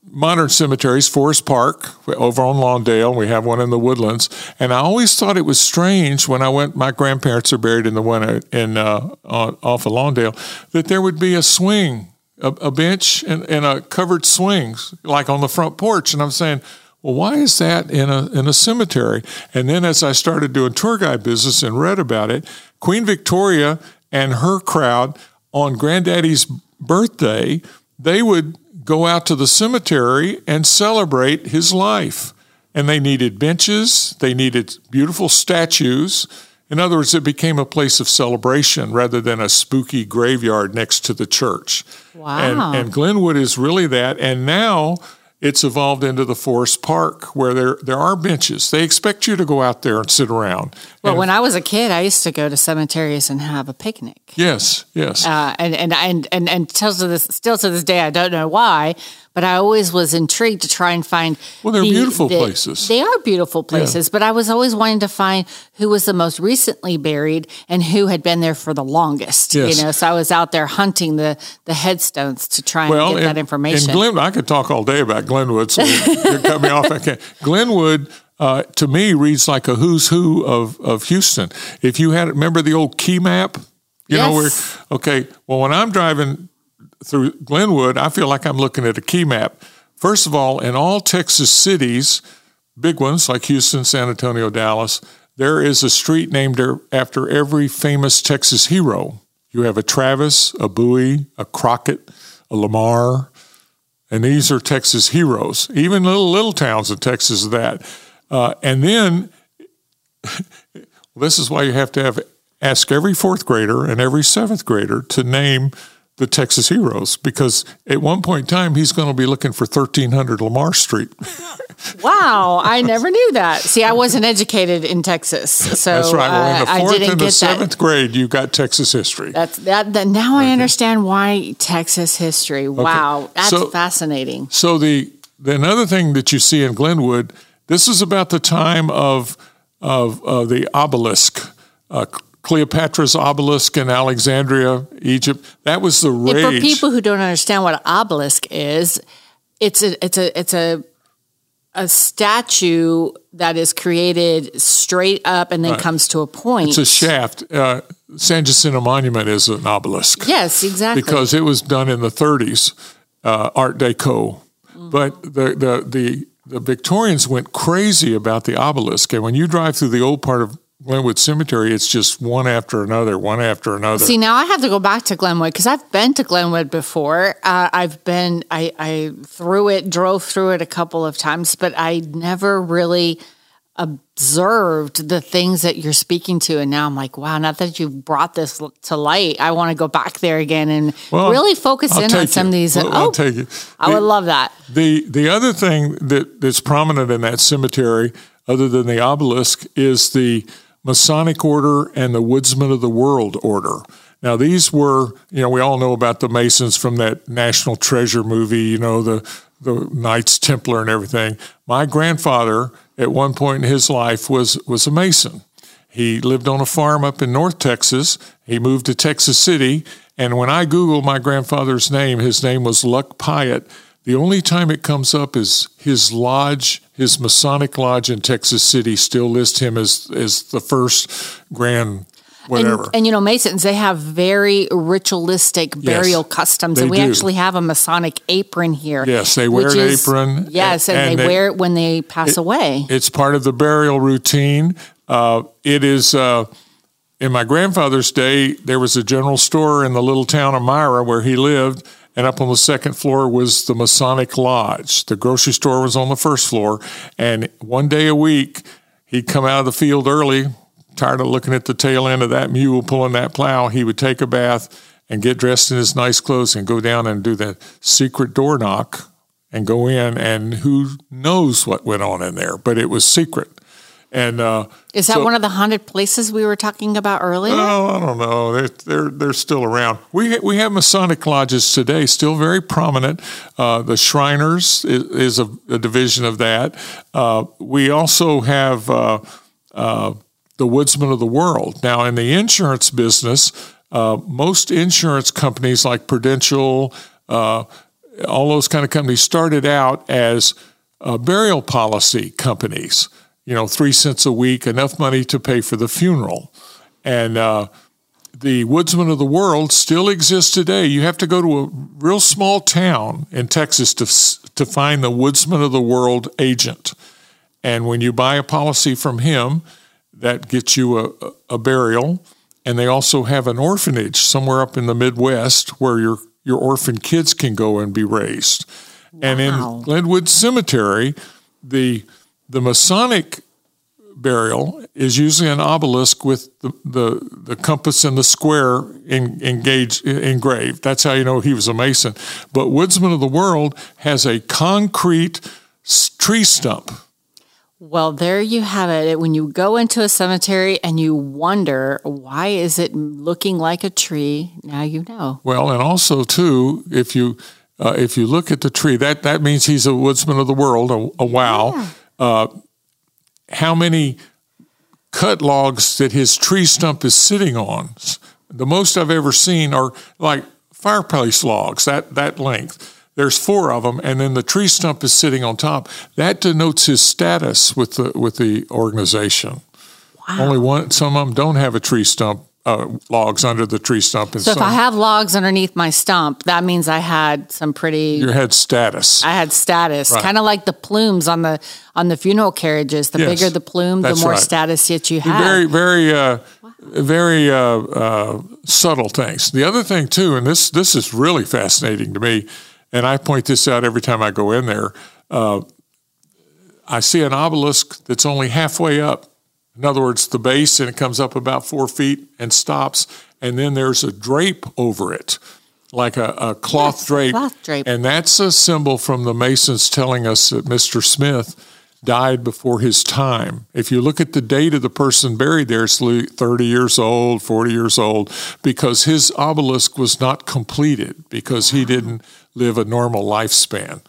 modern cemeteries, Forest Park over on Lawndale. We have one in the Woodlands. And I always thought it was strange when I went, my grandparents are buried in the one in, uh, off of Lawndale, that there would be a swing, a, a bench, and, and a covered swings, like on the front porch. And I'm saying, well, why is that in a in a cemetery? And then as I started doing tour guide business and read about it, Queen Victoria and her crowd on Granddaddy's birthday, they would go out to the cemetery and celebrate his life. And they needed benches, they needed beautiful statues. In other words, it became a place of celebration rather than a spooky graveyard next to the church.
Wow.
And, and Glenwood is really that. And now it's evolved into the Forest Park where there, there are benches. They expect you to go out there and sit around.
Well,
And-
when I was a kid, I used to go to cemeteries and have a picnic.
yes, yes.
Uh, and, and and and and till to this still to this day, I don't know why, but I always was intrigued to try and find.
Well, they're beautiful places.
They are beautiful places, but I was always wanting to find who was the most recently buried and who had been there for the longest.
Yes.
You know, so I was out there hunting the the headstones to try and
well,
get
in,
that information.
in Glen, I could talk all day about Glenwood, so you cut me off. I can't. Glenwood, uh, to me, reads like a who's who of, of Houston. If you had, remember the old key map? You know where? Okay. Well, when I'm driving through Glenwood, I feel like I'm looking at a key map. First of all, in all Texas cities, big ones like Houston, San Antonio, Dallas, there is a street named er- after every famous Texas hero. You have a Travis, a Bowie, a Crockett, a Lamar, and these are Texas heroes. Even little little towns in Texas are that. Uh, and then this is why you have to have ask every fourth grader and every seventh grader to name the Texas Heroes because at one point in time he's going to be looking for 1300 Lamar Street.
wow, I never knew that. See, I wasn't educated in Texas, so
that's right. Well, in the
uh,
fourth and the seventh that. grade, you got Texas history.
That's that. that now okay. I understand why Texas history. Okay. Wow, that's so, fascinating.
So the the another thing that you see in Glenwood, this is about the time of of uh, the obelisk. Uh, Cleopatra's obelisk in Alexandria, Egypt. That was the rage.
And for people who don't understand what an obelisk is, it's a it's a it's a a statue that is created straight up and then right. comes to a point.
It's a shaft. Uh, San Jacinto Monument is an obelisk.
Yes, exactly.
Because it was done in the 30s, uh, Art Deco. Mm-hmm. But the, the the the Victorians went crazy about the obelisk, and when you drive through the old part of Glenwood Cemetery, it's just one after another, one after another.
See, now I have to go back to Glenwood because I've been to Glenwood before. Uh, I've been, I, I through it, drove through it a couple of times, but I never really observed the things that you're speaking to. And now I'm like, wow, now that you've brought this to light, I want to go back there again and well, really focus I'll in on some
you.
of these.
Well, oh, I'll take it. The,
I would love that.
The, the other thing that, that's prominent in that cemetery, other than the obelisk, is the Masonic Order and the Woodsmen of the World Order. Now, these were, you know, we all know about the Masons from that National Treasure movie, you know, the, the Knights Templar and everything. My grandfather, at one point in his life, was, was a Mason. He lived on a farm up in North Texas. He moved to Texas City. And when I Googled my grandfather's name, his name was Luck Pyatt. The only time it comes up is his lodge, his Masonic lodge in Texas City, still lists him as as the first grand whatever.
And, and, you know, Masons, they have very ritualistic burial yes, customs. And we do. actually have a Masonic apron here.
Yes, they wear an is, apron.
Yes, and, and they, they, wear it when they pass
it,
away.
It's part of the burial routine. Uh, it is. Uh, in my grandfather's day, there was a general store in the little town of Myra where he lived, and up on the second floor was the Masonic Lodge. The grocery store was on the first floor, and one day a week he'd come out of the field early, tired of looking at the tail end of that mule pulling that plow. He would take a bath and get dressed in his nice clothes and go down and do the secret door knock and go in, and who knows what went on in there, but it was secret. And uh,
is that so, one of the haunted places we were talking about earlier?
Oh, I don't know. They're they're they're still around. We ha- we have Masonic lodges today, still very prominent. Uh, the Shriners is, is a, a, division of that. Uh, we also have uh, uh, the Woodsmen of the World. Now, in the insurance business, uh, most insurance companies like Prudential, all those kind of companies started out as burial policy companies you know, three cents a week, enough money to pay for the funeral. And uh, the woodsman of the World still exists today. You have to go to a real small town in Texas to, to find the woodsman of the World agent. And when you buy a policy from him, that gets you a, a burial. And they also have an orphanage somewhere up in the Midwest where your, your orphan kids can go and be raised. Wow. And in Glenwood Cemetery, the the Masonic burial is usually an obelisk with the, the, the compass and the square in, engaged, engraved. That's how you know he was a Mason. But Woodsman of the World has a concrete tree stump.
Well, there you have it. When you go into a cemetery and you wonder why is it looking like a tree, now you know.
Well, and also too, if you uh, if you look at the tree, that that means he's a woodsman of the world, a, a wow. Yeah uh, how many cut logs that his tree stump is sitting on. The most I've ever seen are like fireplace logs, that, that length. There's four of them, and then the tree stump is sitting on top. That denotes his status with the with the organization. Wow. Only one. Some of them don't have a tree stump uh, logs under the tree stump.
And so
some,
if I have logs underneath my stump, that means I had some pretty.
You had status.
I had status, right. kind of like the plumes on the on the funeral carriages. The yes, bigger the plume, the more right. status that you have.
Very, very, uh, wow. very uh, uh, subtle things. The other thing too, and this this is really fascinating to me, and I point this out every time I go in there. Uh, I see an obelisk that's only halfway up In other words, the base and it comes up about four feet and stops, and then there's a drape over it, like a, a cloth
Yes,
drape.
cloth drape.
And that's a symbol from the Masons telling us that Mr. Smith died before his time. If you look at the date of the person buried there, it's 30 years old, 40 years old, because his obelisk was not completed because he didn't live a normal lifespan.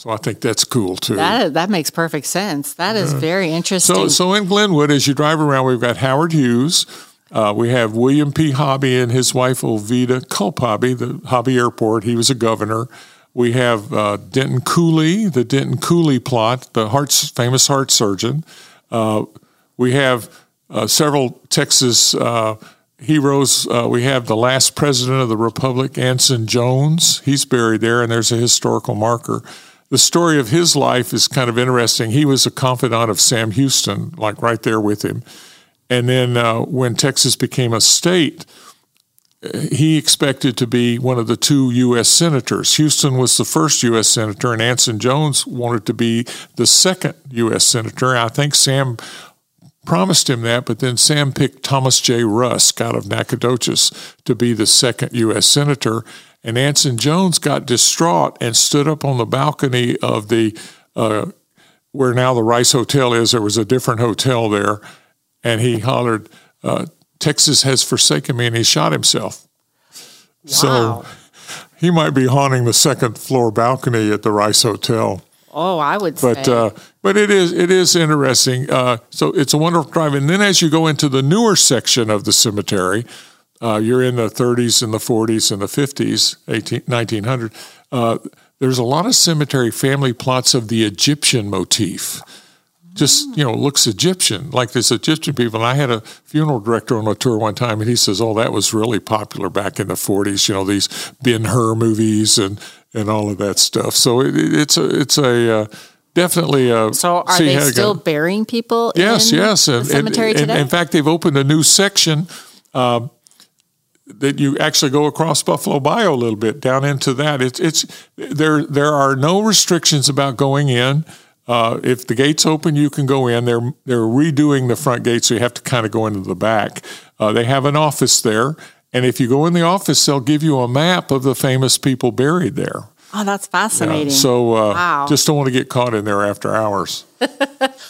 So I think that's cool too.
That that makes perfect sense. That is very interesting.
So, so in Glenwood, as you drive around, we've got Howard Hughes. Uh, we have William P. Hobby and his wife Oveta Culp Hobby, the Hobby Airport. He was a governor. We have uh, Denton Cooley, the Denton Cooley plot, the famous heart surgeon. Uh, we have uh, several Texas uh, heroes. Uh, we have the last president of the Republic, Anson Jones. He's buried there, and there's a historical marker. The story of his life is kind of interesting. He was a confidant of Sam Houston, like right there with him. And then uh, when Texas became a state, he expected to be one of the two U.S. senators. Houston was the first U.S. senator, and Anson Jones wanted to be the second U.S. senator. I think Sam promised him that, but then Sam picked Thomas J. Rusk out of Nacogdoches to be the second U.S. senator. And Anson Jones got distraught and stood up on the balcony of the uh, where now the Rice Hotel is. There was a different hotel there, and he hollered, uh, "Texas has forsaken me," and he shot himself.
Wow.
So he might be haunting the second floor balcony at the Rice Hotel.
oh, I would
But
say.
uh, but it is it is interesting. Uh, so it's a wonderful drive. And then as you go into the newer section of the cemetery, uh, you're in the 30s and the 40s and the 50s, 18, 1900. Uh, there's a lot of cemetery family plots of the Egyptian motif. Just you know, looks Egyptian, like this Egyptian people. And I had a funeral director on a tour one time, and he says, "Oh, that was really popular back in the '40s. You know, these Ben Hur movies and and all of that stuff. So it, it- it's a it's a uh, definitely a.
so are they
how to go-
still burying people?
Yes,
in
yes,
the
and,
cemetery
and, and
today.
in fact, they've opened a new section uh, that you actually go across Buffalo Bayou a little bit down into that. It's it's there. There are no restrictions about going in. Uh, if the gates open, you can go in. They're they're redoing the front gate, so you have to kind of go into the back. Uh, they have an office there, and if you go in the office, they'll give you a map of the famous people buried there.
Oh, that's fascinating.
So uh,
Wow.
just don't want to get caught in there after hours.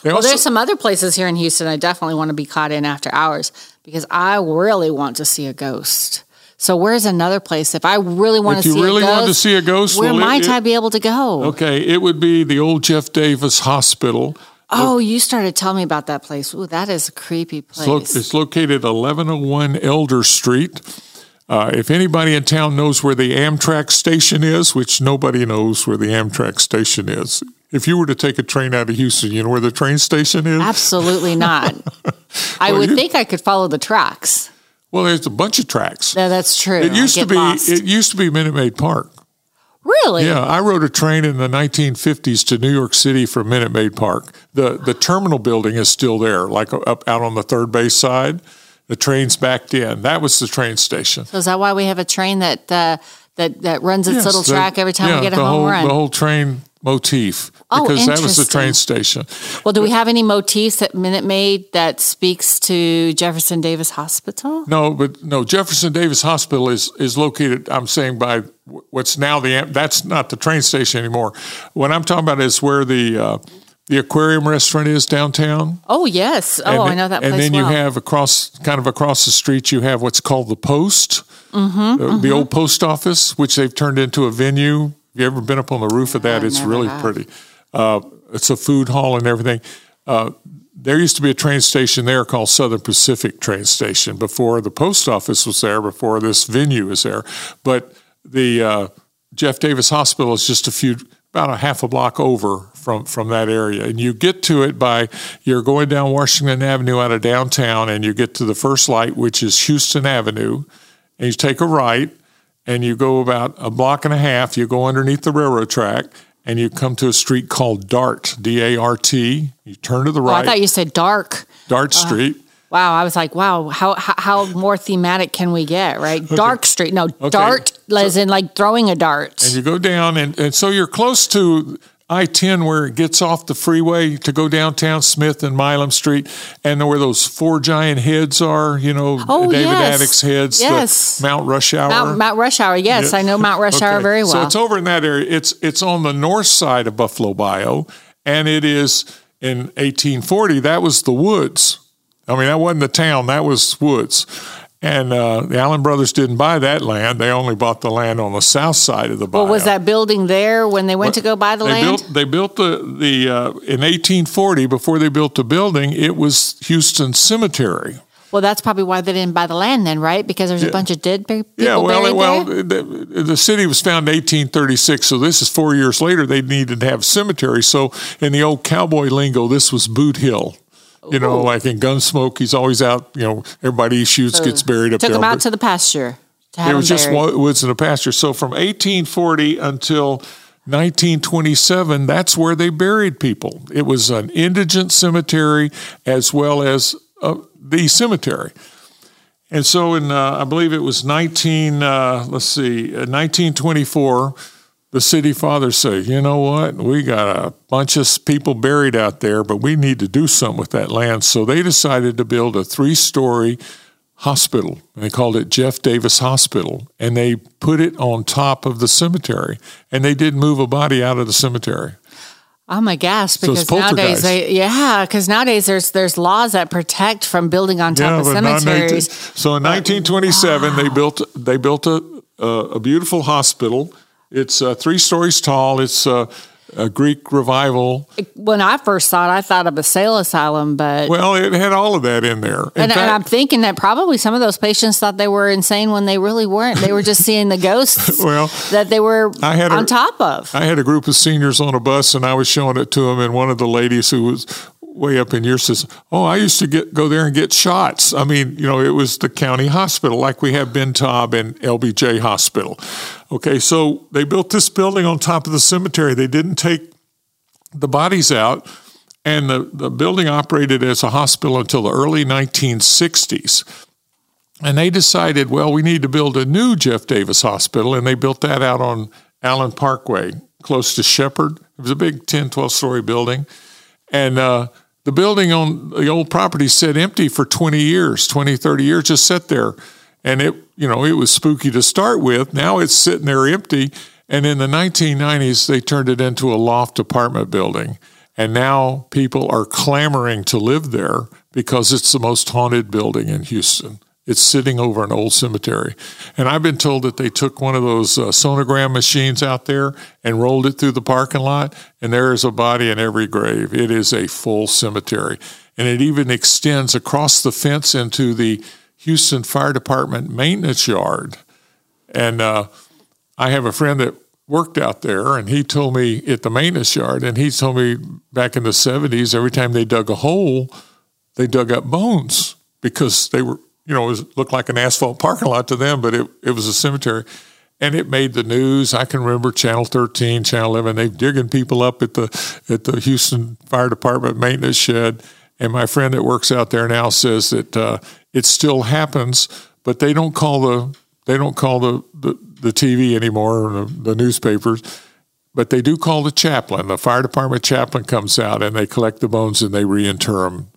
Well,
also-
there's some other places here in Houston I definitely want to be caught in after hours because I really want to see a ghost. So where's another place if I really want
If
to
you
see
really
a ghost?
want to see a ghost,
where
well,
might
it-
I be able to go?
Okay, it would be the old Jeff Davis Hospital.
Oh, you started telling me about that place. Ooh, that is a creepy place.
It's, lo- it's located 1101 Elder Street. Uh, if anybody in town knows where the Amtrak station is, which nobody knows where the Amtrak station is, if you were to take a train out of Houston, you know where the train station is?
Absolutely not. I would
you-
think I could follow the tracks.
Well, there's a bunch of tracks.
No, that's true.
It used to be
lost.
it used to be Minute Maid Park.
really?
Yeah, I rode a train in the 1950s to New York City from Minute Maid Park. The the terminal building is still there, like up out on the third base side. The train's backed in. That was the train station.
So is that why we have a train that uh, that that runs its
Yes,
little
the-
track every time
yeah,
we get a home
whole,
run?
The whole train motif
Oh,
because that was the train station.
well, do we have any motifs that Minute Maid that speaks to Jefferson Davis Hospital?
No, but no, Jefferson Davis Hospital is is located. I'm saying by what's now the that's not the train station anymore. What I'm talking about is where the uh, the aquarium restaurant is downtown.
Oh yes. Oh,
And
I know that place
And then
well.
you have across, kind of across the street, you have what's called the Post,
Mm-hmm,
uh, the old post office, which they've turned into a venue. Have you ever been up on the roof of that?
I
It's really
have.
pretty. Uh, it's a food hall and everything. Uh, there used to be a train station there called Southern Pacific Train Station before the post office was there, before this venue was there. But the uh, Jeff Davis Hospital is just a few, about a half a block over from, from that area. And you get to it by, you're going down Washington Avenue out of downtown, and you get to the first light, which is Houston Avenue, and you take a right, and you go about a block and a half, you go underneath the railroad track, and you come to a street called Dart, D A R T. You turn to the
Oh, I thought you said dark.
Dart uh-huh. Street.
Wow, I was like, wow, how how, how more thematic can we get, right? Dark street. No, dart as in like throwing a dart.
and you go down and, and so you're close to I 10 where it gets off the freeway to go downtown Smith and Milam Street, and where those four giant heads are, you know,
Oh,
David
yes.
Heads,
Yes.
Mount Rush Hour.
Mount, Mount Rush Hour. Yes,
Yeah.
I know Mount Rush Hour very well.
So it's over in that area. It's it's on the north side of Buffalo Bayou, and it is in 1840. That was the woods. I mean, that wasn't the town. That was woods. And uh, the Allen brothers didn't buy that land. They only bought the land on the south side of the bayou.
well, was that building there when they went to go buy the
they
land?
Built, they built the the uh, in 1840. Before they built the building, it was Houston Cemetery.
well, that's probably why they didn't buy the land then, right? Because there's a bunch of dead pe- people
Yeah, well,
buried
well,
there.
the, the city was founded in 1836, so this is four years later. They needed to have a cemetery. So in the old cowboy lingo, this was Boot Hill. You know, like in Gunsmoke, he's always out. You know, everybody he shoots gets buried up
Took
there.
them out
but
to the pasture. To have
it was
them
just
buried.
woods and a pasture. So from 1840 until 1927, that's where they buried people. It was an indigent cemetery as well as uh, the cemetery. And so, in uh, I believe it was 19, uh, let's see, uh, 1924, the city fathers say, you know what, we got a bunch of people buried out there, but we need to do something with that land. So they decided to build a three-story hospital. And they called it Jeff Davis Hospital, and they put it on top of the cemetery, and they didn't move a body out of the cemetery.
Oh my gosh!
So
Because nowadays, they, yeah, because nowadays there's there's laws that protect from building on top of
but not 19
cemeteries.
so in 1927, they built they built a, a a beautiful hospital. It's uh, three stories tall. It's uh, a Greek revival.
When I first saw it, I thought of a sale asylum, but
Well, it had all of that in there. In
and, and I'm thinking that probably some of those patients thought they were insane when they really weren't. They were just seeing the ghosts
Well,
that they were
I had a-
on top of.
I had a group of seniors on a bus, and I was showing it to them. And one of the ladies who was way up in your system. "Oh, I used to get go there and get shots. I mean, you know, it was the county hospital, like we have Ben Taub and LBJ Hospital. Okay, so they built this building on top of the cemetery. They didn't take the bodies out." And the, the building operated as a hospital until the early 1960s. And they decided, well, we need to build a new Jeff Davis Hospital. And they built that out on Allen Parkway, close to Shepherd. It was a big 10, 12 story building. And uh, the building on the old property sat empty for 20 years, 20, 30 years, just sat there. And it, you know, it was spooky to start with. Now it's sitting there empty. And in the 1990s, they turned it into a loft apartment building. And now people are clamoring to live there because it's the most haunted building in Houston. It's sitting over an old cemetery. And I've been told that they took one of those uh, sonogram machines out there and rolled it through the parking lot, and there is a body in every grave. It is a full cemetery. And it even extends across the fence into the Houston Fire Department maintenance yard. And uh, I have a friend that worked out there, and he told me at the maintenance yard, and he told me back in the 70s, every time they dug a hole, they dug up bones because they were, you know, it was, looked like an asphalt parking lot to them, but it, it was a cemetery. And it made the news. I can remember Channel 13, Channel 11. They digging people up at the at the Houston Fire Department maintenance shed. And my friend that works out there now says that uh, it still happens, but they don't call the they don't call the the, the TV anymore or the, the newspapers. But they do call the chaplain. The fire department chaplain comes out and they collect the bones and they reinter them.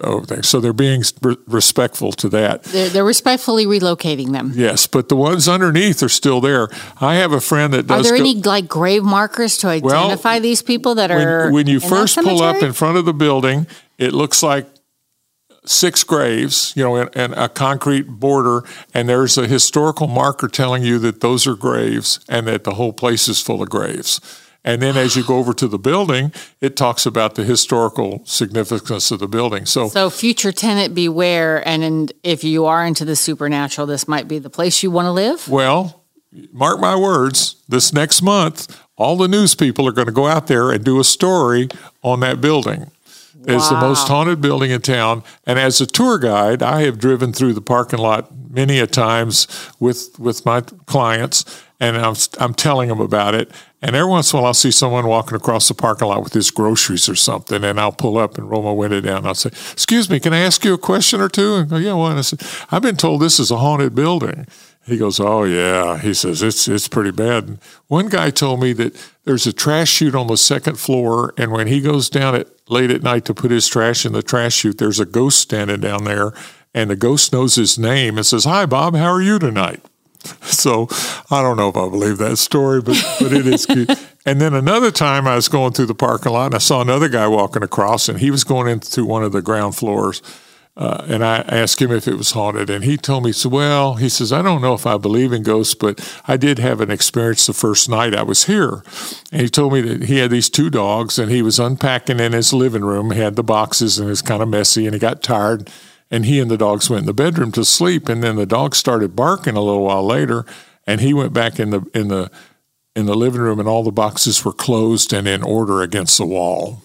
Oh, Over So they're being re- respectful to that.
They're, they're respectfully relocating them.
Yes, but the ones underneath are still there. I have a friend that
Are there
go-
any like grave markers to identify these people that are
when, when you first pull up in front of the building, it looks like six graves, you know, and, and a concrete border, and there's a historical marker telling you that those are graves and that the whole place is full of graves. And then as you go over to the building, it talks about the historical significance of the building. So,
So, future tenant beware. And in, if you are into the supernatural, this might be the place you want to live.
well, mark my words, this next month, all the news people are going to go out there and do a story on that building. It's the most haunted building in town. And as a tour guide, I have driven through the parking lot many a times with with my clients, and I'm I'm telling them about it. And every once in a while, I'll see someone walking across the parking lot with his groceries or something, and I'll pull up and roll my window down. I'll say, "Excuse me, can I ask you a question or two? And go, "Yeah, what?" And I said, "I've been told this is a haunted building." He goes, "Oh yeah." He says it's it's pretty bad. And One guy told me that there's a trash chute on the second floor, and when he goes down at late at night to put his trash in the trash chute, there's a ghost standing down there, and the ghost knows his name and says, "Hi, Bob. How are you tonight?" So I don't know if I believe that story, but but it is cute. And then another time I was going through the parking lot and I saw another guy walking across, and he was going into one of the ground floors. Uh, and I asked him if it was haunted, and he told me, so, well, he says, I don't know if I believe in ghosts, but I did have an experience the first night I was here. And he told me that he had these two dogs, and he was unpacking in his living room. He had the boxes, and it was kind of messy, and he got tired, and he and the dogs went in the bedroom to sleep. And then the dogs started barking a little while later, and he went back in the in the in the living room, and all the boxes were closed and in order against the wall.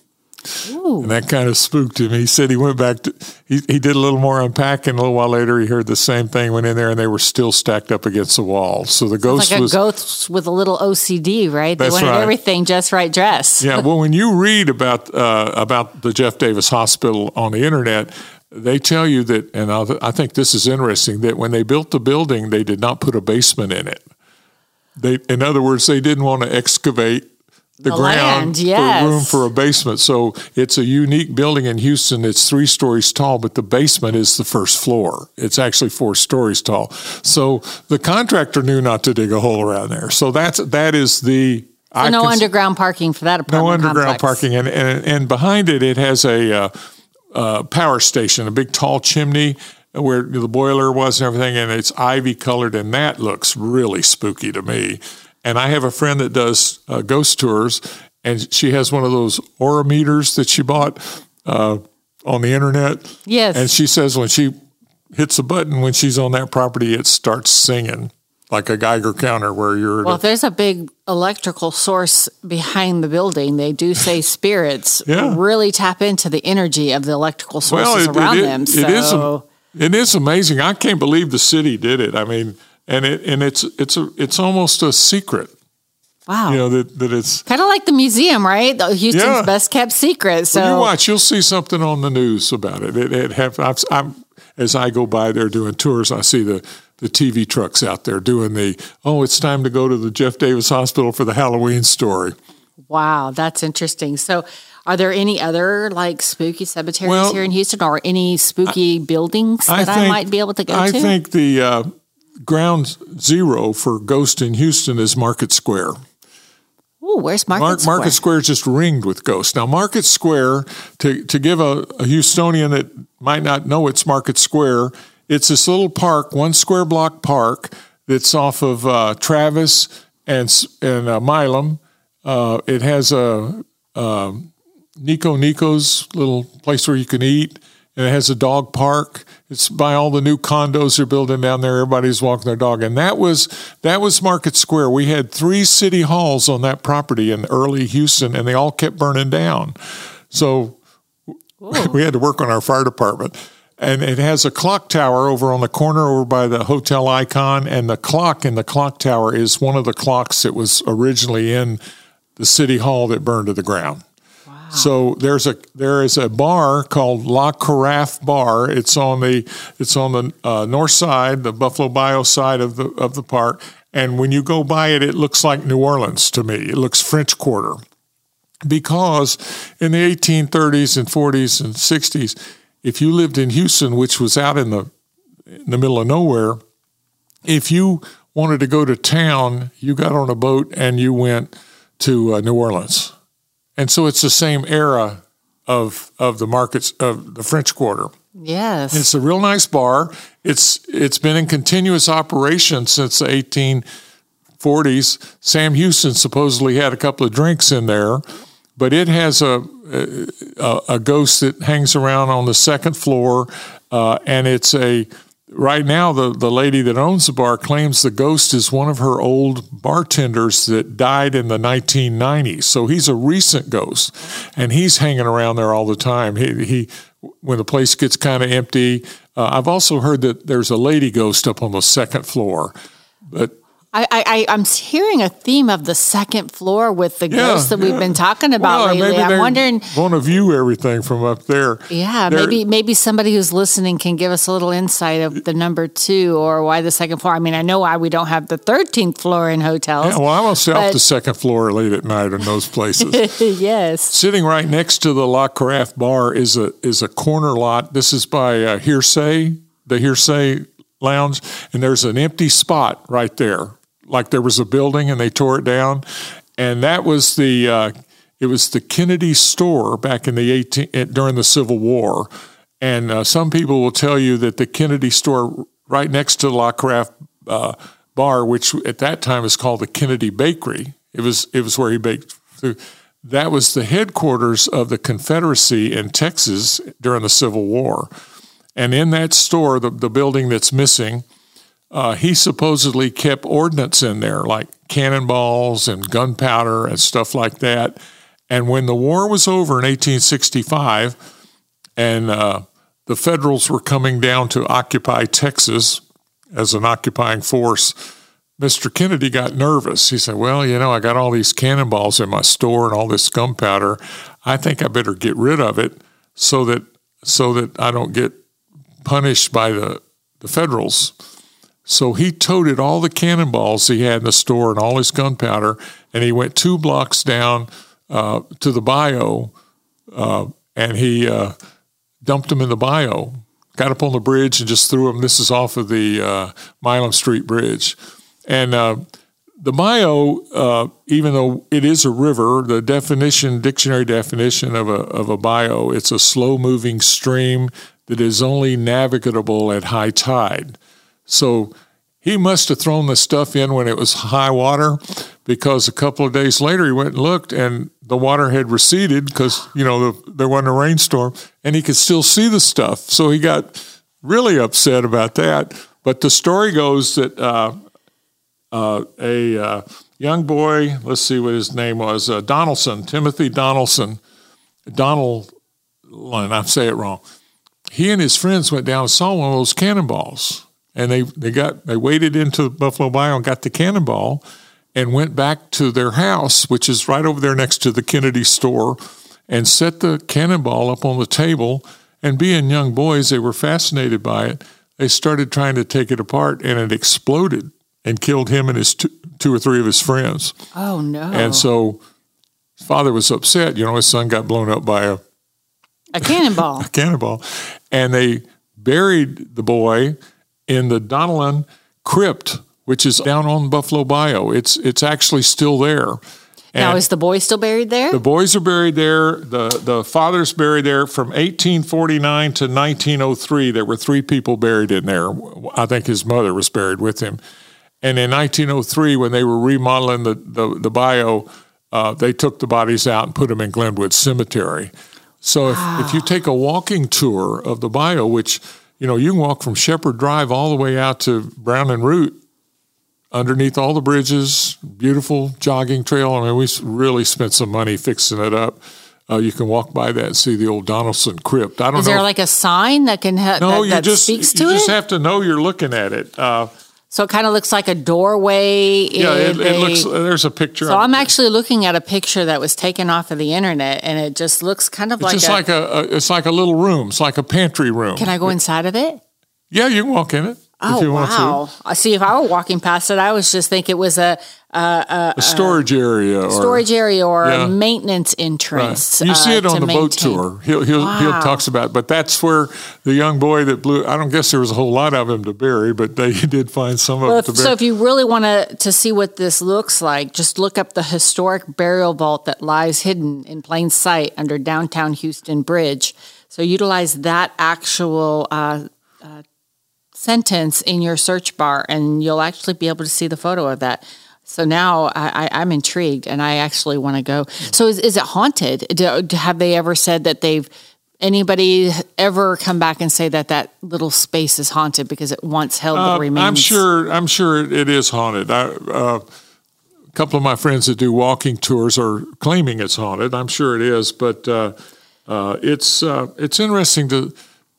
Ooh.
And that kind of spooked him. He said he went back to, he, he did a little more unpacking. A little while later, he heard the same thing, went in there, and they were still stacked up against the wall. So the ghost
like a
was.
ghost with a little OCD, right? They wanted
right.
everything just right dress.
yeah, well, when you read about uh, about the Jeff Davis Hospital on the internet, they tell you that, and I, I think this is interesting, that when they built the building, they did not put a basement in it. They, in other words, they didn't want to excavate the,
The
ground
land, yes.
for room for a basement. So it's a unique building in Houston. It's three stories tall, but the basement is the first floor. It's actually four stories tall. So the contractor knew not to dig a hole around there. So that's that is the I
So no
cons-
underground parking for that
no underground
complex.
parking, and, and and behind it, it has a uh, uh, power station, a big tall chimney where the boiler was and everything, and it's ivy colored, and that looks really spooky to me. And I have a friend that does uh, ghost tours, and she has one of those aura meters that she bought uh, on the internet.
Yes.
And she says when she hits a button when she's on that property, it starts singing like a Geiger counter where you're.
Well, if there's a big electrical source behind the building, they do say spirits
Yeah.
really tap into the energy of the electrical sources
it-
around
it-
them. So
is It is amazing. I can't believe the city did it. I mean, and it and it's it's a it's almost a secret.
wow.
You know that that it's.
Kind of like the museum, right? Houston's
Yeah.
best kept secret. So
When you watch, you'll see something on the news about it. It, it have I've, I'm as I go by there doing tours, I see the the TV trucks out there doing the oh, it's time to go to the Jeff Davis Hospital for the Halloween story.
Wow, that's interesting. So, are there any other like spooky cemeteries
Well,
here in Houston, or any spooky buildings that I, might be able to go
I
to?
I think the uh, ground zero for Ghost in Houston is Market Square.
Ooh, where's Market
Mark,
Square?
Market Square is just ringed with ghosts. Now, Market Square, to, to give a, a Houstonian that might not know it's Market Square, it's this little park, one square block park that's off of uh, Travis and and uh, Milam. Uh, it has a, a Niko Niko's little place where you can eat, and it has a dog park. It's by all the new condos they're building down there. Everybody's walking their dog, and that was that was Market Square. We had three city halls on that property in early Houston, and they all kept burning down. So we had to work on our fire department. And it has a clock tower over on the corner over by the hotel icon. And the clock in the clock tower is one of the clocks that was originally in the city hall that burned to the ground. So there's a there is a bar called La Carafe Bar. It's on the it's on the uh, north side, the Buffalo Bayou side of the of the park. And when you go by it, it looks like New Orleans to me. It looks French Quarter because in the 1830s and 40s and 60s, if you lived in Houston, which was out in the in the middle of nowhere, if you wanted to go to town, you got on a boat and you went to uh, New Orleans, and so it's the same era of of the markets of the French Quarter.
yes.
It's a real nice bar. It's it's been in continuous operation since the 1840s. Sam Houston supposedly had a couple of drinks in there, but it has a a, a ghost that hangs around on the second floor, uh, and it's a right now the, the lady that owns the bar claims the ghost is one of her old bartenders that died in the 1990s so he's a recent ghost and he's hanging around there all the time. He, he when the place gets kind of empty uh, i've also heard that there's a lady ghost up on the second floor but
I, I, I'm hearing a theme of the second floor with the
Yeah,
ghosts that we've been talking about
Well,
lately. I'm wondering,
want to view everything from up there.
yeah,
They're-
maybe maybe somebody who's listening can give us a little insight of the number two or why the second floor. I mean, I know why we don't have the 13th floor in hotels.
Yeah, well, I'm off
But-
the second floor late at night in those places.
yes.
Sitting right next to the La Carafe bar is a is a corner lot. This is by uh, Hearsay, the Hearsay Lounge, and there's an empty spot right there. Like there was a building and they tore it down, and that was the uh, it was the Kennedy store back in the 18 eh, during the Civil War. And uh, some people will tell you that the Kennedy store right next to La Carafe uh, bar, which at that time was called the Kennedy Bakery, it was it was where he baked food. That was the headquarters of the Confederacy in Texas during the Civil War. And in that store, the, the building that's missing, uh, he supposedly kept ordnance in there, like cannonballs and gunpowder and stuff like that. And when the war was over in 1865, and uh, the Federals were coming down to occupy Texas as an occupying force, Mr. Kennedy got nervous. He said, Well, you know, I got all these cannonballs in my store and all this gunpowder. I think I better get rid of it so that so that I don't get punished by the, the Federals. So he toted all the cannonballs he had in the store and all his gunpowder, and he went two blocks down uh, to the bayou, uh, and he uh, dumped them in the bayou. Got up on the bridge and just threw them. This is off of the uh, Milam Street Bridge, and uh, the bayou, uh, even though it is a river, the definition, dictionary definition of a of a bayou, it's a slow moving stream that is only navigable at high tide. So he must have thrown the stuff in when it was high water because a couple of days later he went and looked and the water had receded because, you know, the, there wasn't a rainstorm and he could still see the stuff. So he got really upset about that. But the story goes that uh, uh, a uh, young boy, let's see what his name was, uh, Donaldson, Timothy Donaldson, Donald, I say it wrong. He and his friends went down and saw one of those cannonballs and they, they got they waded into Buffalo Bayou and got the cannonball and went back to their house, which is right over there next to the Kennedy store, and set the cannonball up on the table. And being young boys, they were fascinated by it. They started trying to take it apart, and it exploded and killed him and his two, two or three of his friends.
Oh no.
And so, father was upset. You know, his son got blown up by a
a cannonball.
a cannonball, and they buried the boy in the Donnellan Crypt, which is down on Buffalo Bayou. It's it's actually still there.
now is the boy still buried there?
the boys are buried there. The the father's buried there from 1849 to 1903. There were three people buried in there. I think his mother was buried with him. And in 1903, when they were remodeling the the, the bayou, uh, they took the bodies out and put them in Glenwood Cemetery. So if, if you take a walking tour of the bayou, which you know you can walk from Shepherd Drive all the way out to Brown and Root, underneath all the bridges, beautiful jogging trail. I mean, we really spent some money fixing it up. Uh, you can walk by that and see the old Donaldson Crypt. I don't
Is
know.
Is there
if-
like a sign that can ha-
no,
that,
you
that
just
speaks
you
to
just have to know you're looking at it. Uh,
so it kind of looks like a doorway.
yeah, it, it looks. There's a picture.
So I'm actually looking at a picture that was taken off of the internet, and it just looks kind of like
It's
like
just
a.
like a, a. It's like a little room. It's like a pantry room.
can I go inside of it?
Yeah, you can walk in it
Oh
if you want to.
wow! I See, if I were walking past it, I was just thinking it was a,
A storage area or
storage area or
Yeah.
maintenance
Right.
entrance.
You see
uh,
it on the boat tour. He'll he'll
Wow.
he'll talks about, it. but that's where the young boy that blew. I don't guess there was a whole lot of him to bury, but they did find some of
Well,
it
if, so if you really want to to see what this looks like, just look up the historic burial vault that lies hidden in plain sight under downtown Houston Bridge. So utilize that actual uh, uh, sentence in your search bar, and you'll actually be able to see the photo of that. So now I, I, I'm intrigued, and I actually want to go. So is, is it haunted? Do, have they ever said that they've anybody ever come back and say that that little space is haunted because it once held the
Uh,
remains?
I'm sure. I'm sure it is haunted. I, uh, a couple of my friends that do walking tours are claiming it's haunted. I'm sure it is, but uh, uh, it's uh, it's interesting to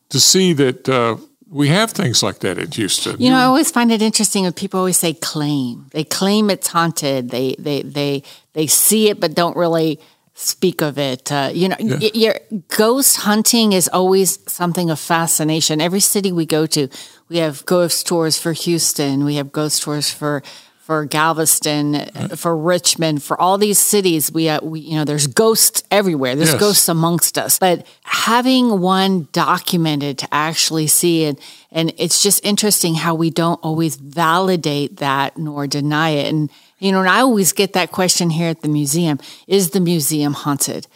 to see that uh, we have things like that in Houston.
You know, I always find it interesting when people always say claim. They claim it's haunted. They they they they see it but don't really speak of it. Uh, you know, yeah. y- your ghost hunting is always something of fascination. Every city we go to, we have ghost tours for Houston. We have ghost tours for for Galveston, right. for Richmond, for all these cities. We, uh, we, you know, there's ghosts everywhere. There's yes. ghosts amongst us. But having one documented to actually see it, and it's just interesting how we don't always validate that nor deny it. And you know, and I always get that question here at the museum: Is the museum haunted?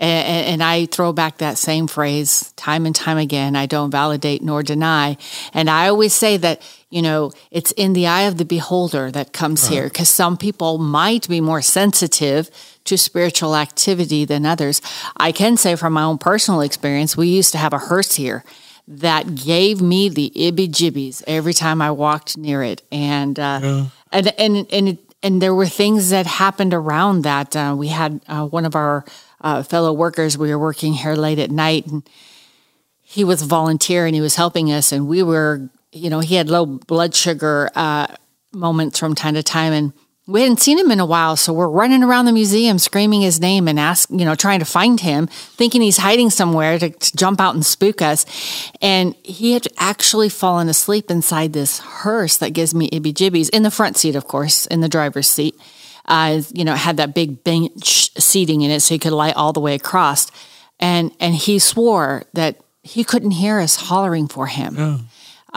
And, and, I throw back that same phrase time and time again. I don't validate nor deny. And I always say that, you know, it's in the eye of the beholder that comes here because some people might be more sensitive to spiritual activity than others. I can say from my own personal experience, we used to have a hearse here that gave me the ibby jibbies every time I walked near it. And, uh, yeah. and, and, and, it, and there were things that happened around that. Uh, we had uh, one of our uh, fellow workers. We were working here late at night, and he was a volunteer and he was helping us. And we were, you know, he had low blood sugar uh, moments from time to time, and we hadn't seen him in a while. So we're running around the museum screaming his name and ask, you know, trying to find him, thinking he's hiding somewhere to, to jump out and spook us. And he had actually fallen asleep inside this hearse that gives me ibby jibbies in the front seat, of course, in the driver's seat uh, you know, had that big bench seating in it so he could lie all the way across. And and he swore that he couldn't hear us hollering for him.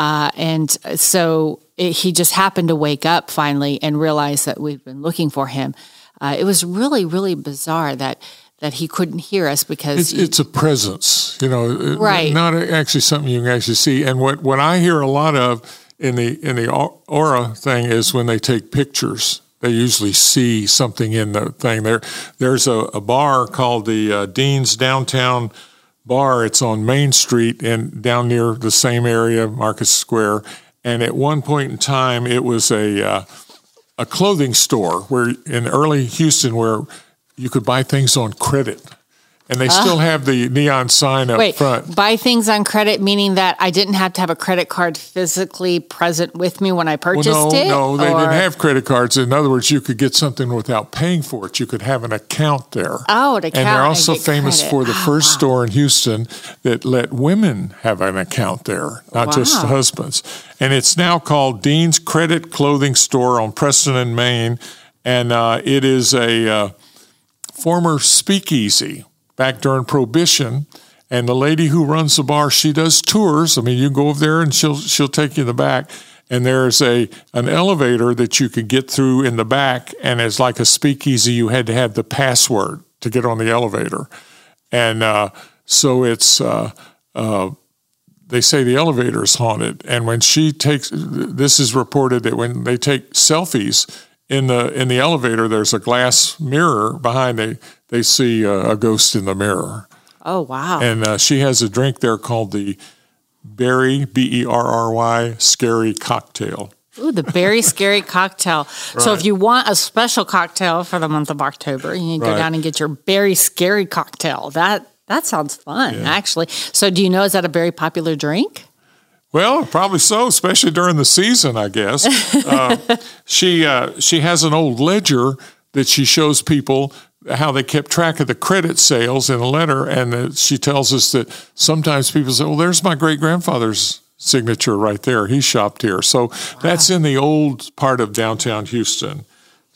Uh, and so it, he just happened to wake up finally and realize that we've been looking for him. Uh, it was really, really bizarre that that he couldn't hear us because
it's,
he,
it's a presence, you know,
right?
Not actually something you can actually see. And what what I hear a lot of in the in the aura thing is when they take pictures they usually see something in the thing. There, there's a, a bar called the uh, Dean's Downtown Bar. It's on Main Street and down near the same area, Market Square. And at one point in time, it was a uh, a clothing store where in early Houston where you could buy things on credit and they still ah. have the neon sign up
Wait,
front.
Buy things on credit, meaning that I didn't have to have a credit card physically present with me when I purchased
well, no,
it.
No, they or? didn't have credit cards. In other words, you could get something without paying for it. You could have an account there.
Oh, an account.
And they're also famous
credit.
for the
oh,
first
wow.
store in Houston that let women have an account there, not wow. just husbands. And it's now called Dean's Credit Clothing Store on Preston and Main, and uh, it is a uh, former speakeasy back during Prohibition. And the lady who runs the bar, she does tours. I mean, you go over there and she'll she'll take you in the back. And there's a an elevator that you could get through in the back, and it's like a speakeasy. You had to have the password to get on the elevator, and uh, so it's. Uh, uh, they say the elevator is haunted, and when she takes, this is reported that when they take selfies in the in the elevator, there's a glass mirror behind. They they see a, a ghost in the mirror.
Oh wow!
And uh, she has a drink there called the Berry B E R R Y Scary Cocktail.
Ooh, the berry scary cocktail. Right. So if you want a special cocktail for the month of October, you need to right. go down and get your berry scary cocktail. That that sounds fun, yeah. actually. So do you know is that a very popular drink?
Well, probably so, especially during the season, I guess. uh, she uh, she has an old ledger that she shows people how they kept track of the credit sales in a letter, and uh, she tells us that sometimes people say, "Well, there's my great grandfather's signature right there. He shopped here." So wow. that's in the old part of downtown Houston.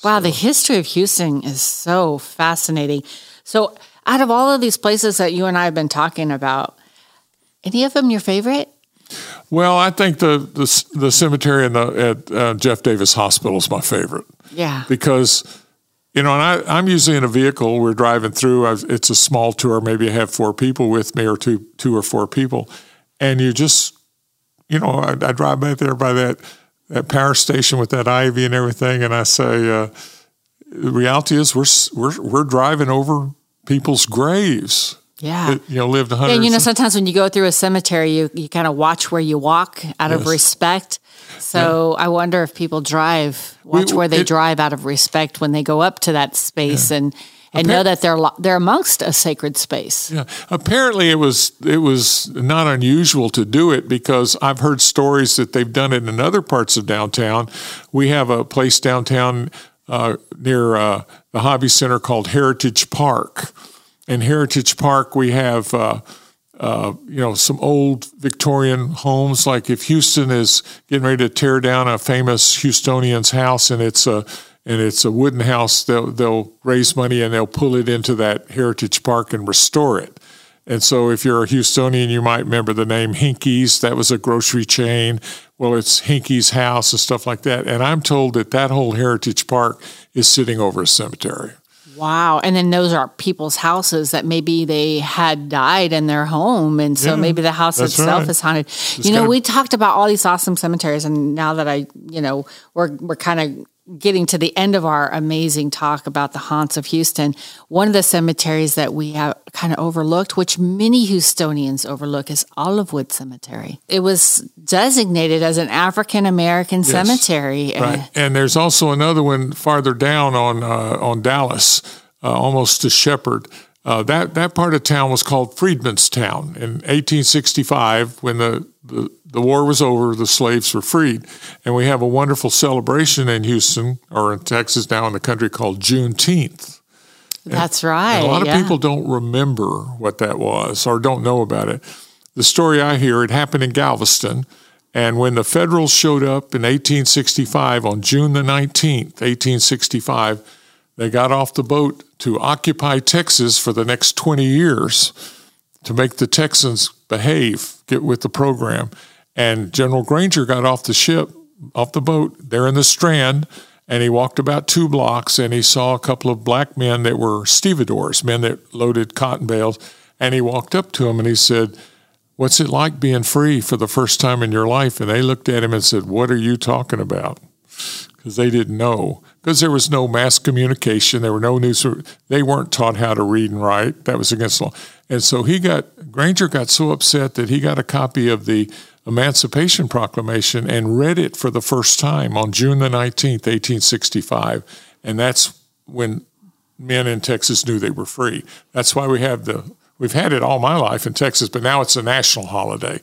Wow, so. the history of Houston is so fascinating. So, out of all of these places that you and I have been talking about, any of them your favorite?
Well, I think the the, the cemetery in the, at uh, Jeff Davis Hospital is my favorite.
Yeah,
because you know, and I, I'm usually in a vehicle. We're driving through. I've, it's a small tour. Maybe I have four people with me, or two two or four people, and you just, you know, I, I drive back there by that that power station with that ivy and everything, and I say, uh, the reality is we're we're we're driving over people's graves
yeah.
You know, lived 100.
And you know, sometimes when you go through a cemetery, you, you kind of watch where you walk out yes. of respect. So yeah. I wonder if people drive, watch we, where they it, drive out of respect when they go up to that space yeah. and and know that they're they're amongst a sacred space.
Yeah, apparently it was it was not unusual to do it because I've heard stories that they've done it in other parts of downtown. We have a place downtown uh, near uh, the Hobby Center called Heritage Park. In Heritage Park, we have uh, uh, you know some old Victorian homes. Like if Houston is getting ready to tear down a famous Houstonian's house, and it's a and it's a wooden house, they'll they'll raise money and they'll pull it into that Heritage Park and restore it. And so, if you're a Houstonian, you might remember the name Hinky's. That was a grocery chain. Well, it's Hinky's house and stuff like that. And I'm told that that whole Heritage Park is sitting over a cemetery.
Wow. And then those are people's houses that maybe they had died in their home. And so yeah, maybe the house itself right. is haunted. It's you know, we talked about all these awesome cemeteries. And now that I, you know, we're, we're kind of getting to the end of our amazing talk about the haunts of Houston, one of the cemeteries that we have kind of overlooked, which many Houstonians overlook, is Olivewood Cemetery. It was designated as an African American yes, cemetery.
Right. And there's also another one farther down on uh, on Dallas, uh, almost to Shepherd. Uh, that that part of town was called Freedmen's Town in 1865 when the, the the war was over, the slaves were freed. And we have a wonderful celebration in Houston or in Texas now in the country called Juneteenth.
That's right.
a lot of yeah. people don't remember what that was or don't know about it. The story I hear, it happened in Galveston. And when the Federals showed up in 1865, on June the 19th, 1865, they got off the boat to occupy Texas for the next 20 years to make the Texans behave, get with the program. And General Granger got off the ship, off the boat, there in the Strand, and he walked about two blocks and he saw a couple of black men that were stevedores, men that loaded cotton bales. And he walked up to them and he said, What's it like being free for the first time in your life? And they looked at him and said, What are you talking about? Because they didn't know. Because there was no mass communication, there were no news. They weren't taught how to read and write. That was against the law. And so he got, Granger got so upset that he got a copy of the Emancipation Proclamation and read it for the first time on June the 19th, 1865. And that's when men in Texas knew they were free. That's why we have the, we've had it all my life in Texas, but now it's a national holiday.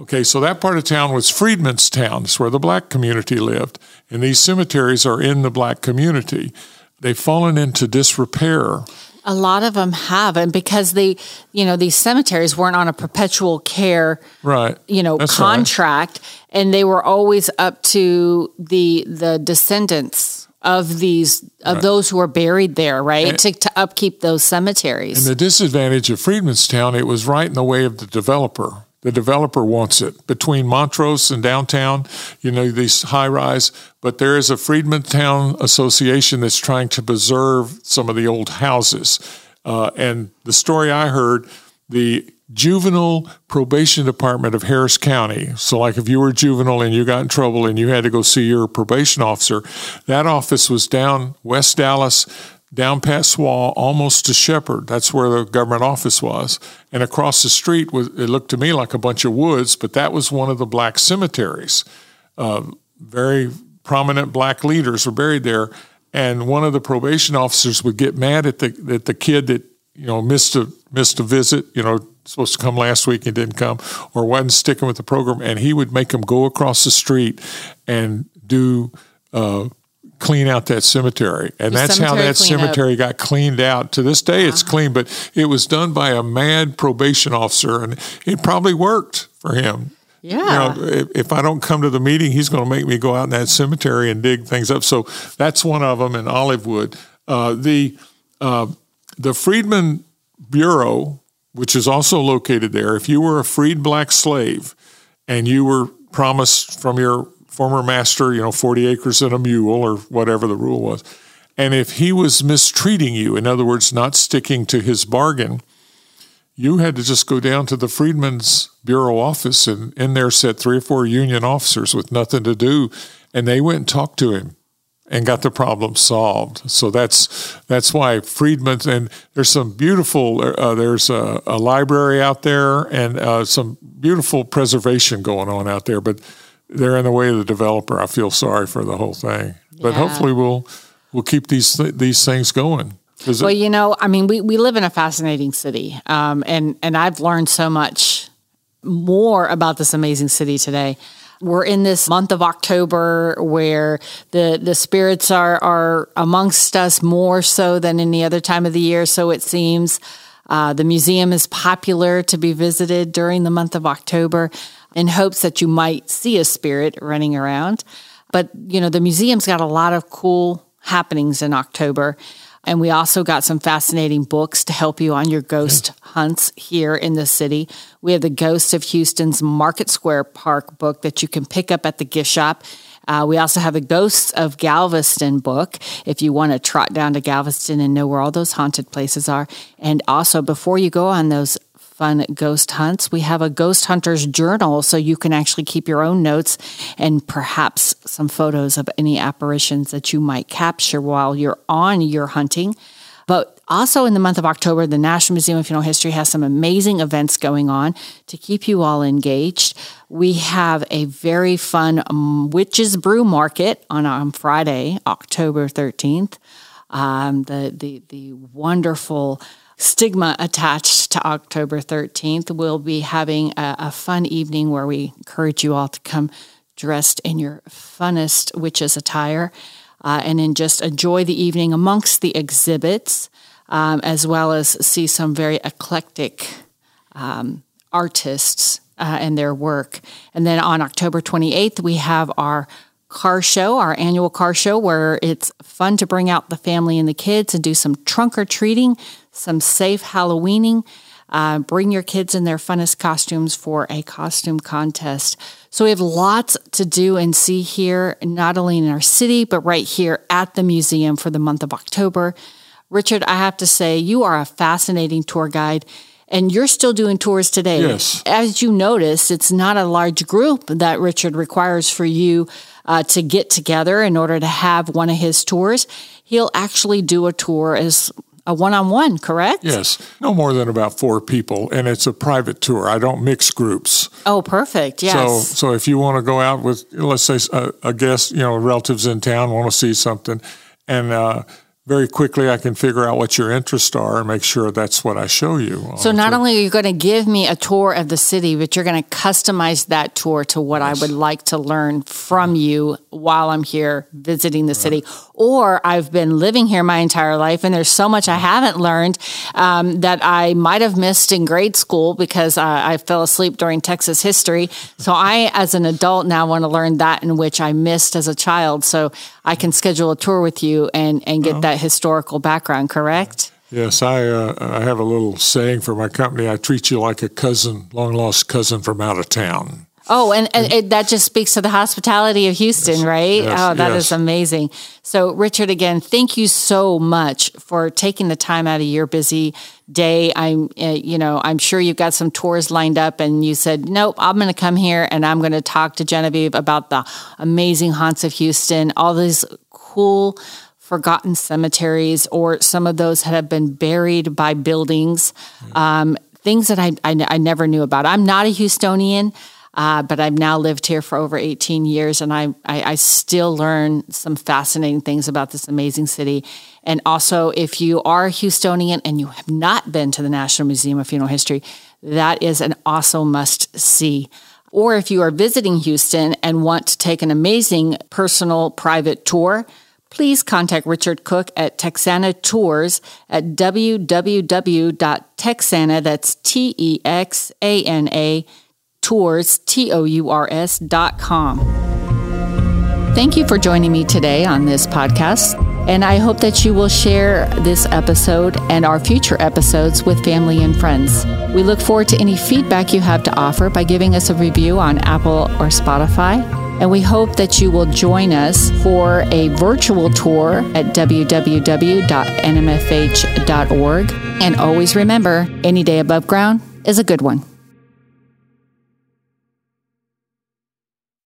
Okay, so that part of town was Freedmen's Town. It's where the black community lived. And these cemeteries are in the black community. They've fallen into disrepair.
A lot of them have, and because they, you know, these cemeteries weren't on a perpetual care,
right?
You know, That's contract, right. and they were always up to the the descendants of these of right. those who are buried there, right? And, to, to upkeep those cemeteries.
And the disadvantage of Freedmen's Town, it was right in the way of the developer. The developer wants it between Montrose and downtown, you know, these high rise. But there is a Freedmantown Association that's trying to preserve some of the old houses. Uh, and the story I heard, the juvenile probation department of Harris County. So, like if you were juvenile and you got in trouble and you had to go see your probation officer, that office was down West Dallas down past Swall, almost to Shepherd. That's where the government office was. And across the street, was, it looked to me like a bunch of woods, but that was one of the black cemeteries. Uh, very prominent black leaders were buried there. And one of the probation officers would get mad at the at the kid that you know missed a missed a visit. You know, supposed to come last week and didn't come, or wasn't sticking with the program, and he would make him go across the street and do uh, clean out that cemetery. And the that's cemetery how that cemetery up. got cleaned out. To this day, it's clean, but it was done by a mad probation officer, and it probably worked for him.
Yeah.
You know, if, if I don't come to the meeting, he's going to make me go out in that cemetery and dig things up. So that's one of them in Olivewood. Uh, the uh, the Freedmen Bureau, which is also located there, if you were a freed black slave and you were promised from your former master, you know, 40 acres and a mule or whatever the rule was. And if he was mistreating you, in other words, not sticking to his bargain, you had to just go down to the Freedmen's Bureau office and in there sat three or four union officers with nothing to do. And they went and talked to him and got the problem solved. So that's that's why Freedmen's and there's some beautiful uh, there's a, a, library out there and uh, some beautiful preservation going on out there. But they're in the way of the developer. I feel sorry for the whole thing, but yeah. hopefully we'll we'll keep these th- these things going.
Well, you know, I mean, we, we live in a fascinating city, um, and and I've learned so much more about this amazing city today. We're in this month of October where the the spirits are are amongst us more so than any other time of the year. So it seems. Uh, the museum is popular to be visited during the month of October in hopes that you might see a spirit running around. But, you know, the museum's got a lot of cool happenings in October. And we also got some fascinating books to help you on your ghost hunts here in the city. We have the Ghost of Houston's Market Square Park book that you can pick up at the gift shop. Uh, we also have the Ghosts of Galveston book if you want to trot down to Galveston and know where all those haunted places are. And also, before you go on those fun ghost hunts. We have a ghost hunter's journal so you can actually keep your own notes and perhaps some photos of any apparitions that you might capture while you're on your hunting. But also in the month of October, the National Museum of Funeral History has some amazing events going on to keep you all engaged. We have a very fun um, Witches Brew Market on, on Friday, October 13th. Um, the, the, the wonderful stigma attached to October 13th. We'll be having a, a, fun evening where we encourage you all to come dressed in your funnest witches attire uh, and then just enjoy the evening amongst the exhibits, um, as well as see some very eclectic um, artists uh, and their work. And then on October 28th, we have our car show, our annual car show, where it's fun to bring out the family and the kids and do some trunk or treating, some safe Halloweening. Uh, bring your kids in their funnest costumes for a costume contest. So we have lots to do and see here, not only in our city, but right here at the museum for the month of October. Richard, I have to say, you are a fascinating tour guide and you're still doing tours today.
Yes.
As you notice, it's not a large group that Richard requires for you uh, to get together in order to have one of his tours. He'll actually do a tour as a one-on-one, correct?
Yes, no more than about four people, and it's a private tour. I don't mix groups.
Oh, perfect. Yes.
So, so if you want to go out with, let's say, a, a guest, you know, relatives in town want to see something, and uh, very quickly I can figure out what your interests are and make sure that's what I show you.
So not only are you going to give me a tour of the city, but you're going to customize that tour to what yes. I would like to learn from you while I'm here visiting the right. city. Or I've been living here my entire life and there's so much I haven't learned um, that I might have missed in grade school because I, I fell asleep during Texas history. So I, as an adult now, want to learn that in which I missed as a child. So I can schedule a tour with you and, and get that historical background, correct?
Yes, I uh, I have a little saying for my company. I treat you like a cousin, long lost cousin from out of town.
Oh, and, and it, that just speaks to the hospitality of Houston, yes, right? Yes, oh, that yes. is amazing. So, Richard, again, thank you so much for taking the time out of your busy day. I'm, uh, you know, I'm sure you've got some tours lined up, and you said, nope, I'm going to come here and I'm going to talk to Genevieve about the amazing haunts of Houston, all these cool forgotten cemeteries or some of those that have been buried by buildings, um, things that I, I, I, never knew about. I'm not a Houstonian, uh, but I've now lived here for over 18 years and I, I, I still learn some fascinating things about this amazing city. And also, if you are a Houstonian and you have not been to the National Museum of Funeral History, that is an also must see. Or if you are visiting Houston and want to take an amazing personal private tour, please contact Richard Cook at Texana Tours at www.texana, that's T E X A N A, tours, T O U R S dot com. Thank you for joining me today on this podcast, and I hope that you will share this episode and our future episodes with family and friends. We look forward to any feedback you have to offer by giving us a review on Apple or Spotify and we hope that you will join us for a virtual tour at www.nmfh.org. And always remember any day above ground is a good one.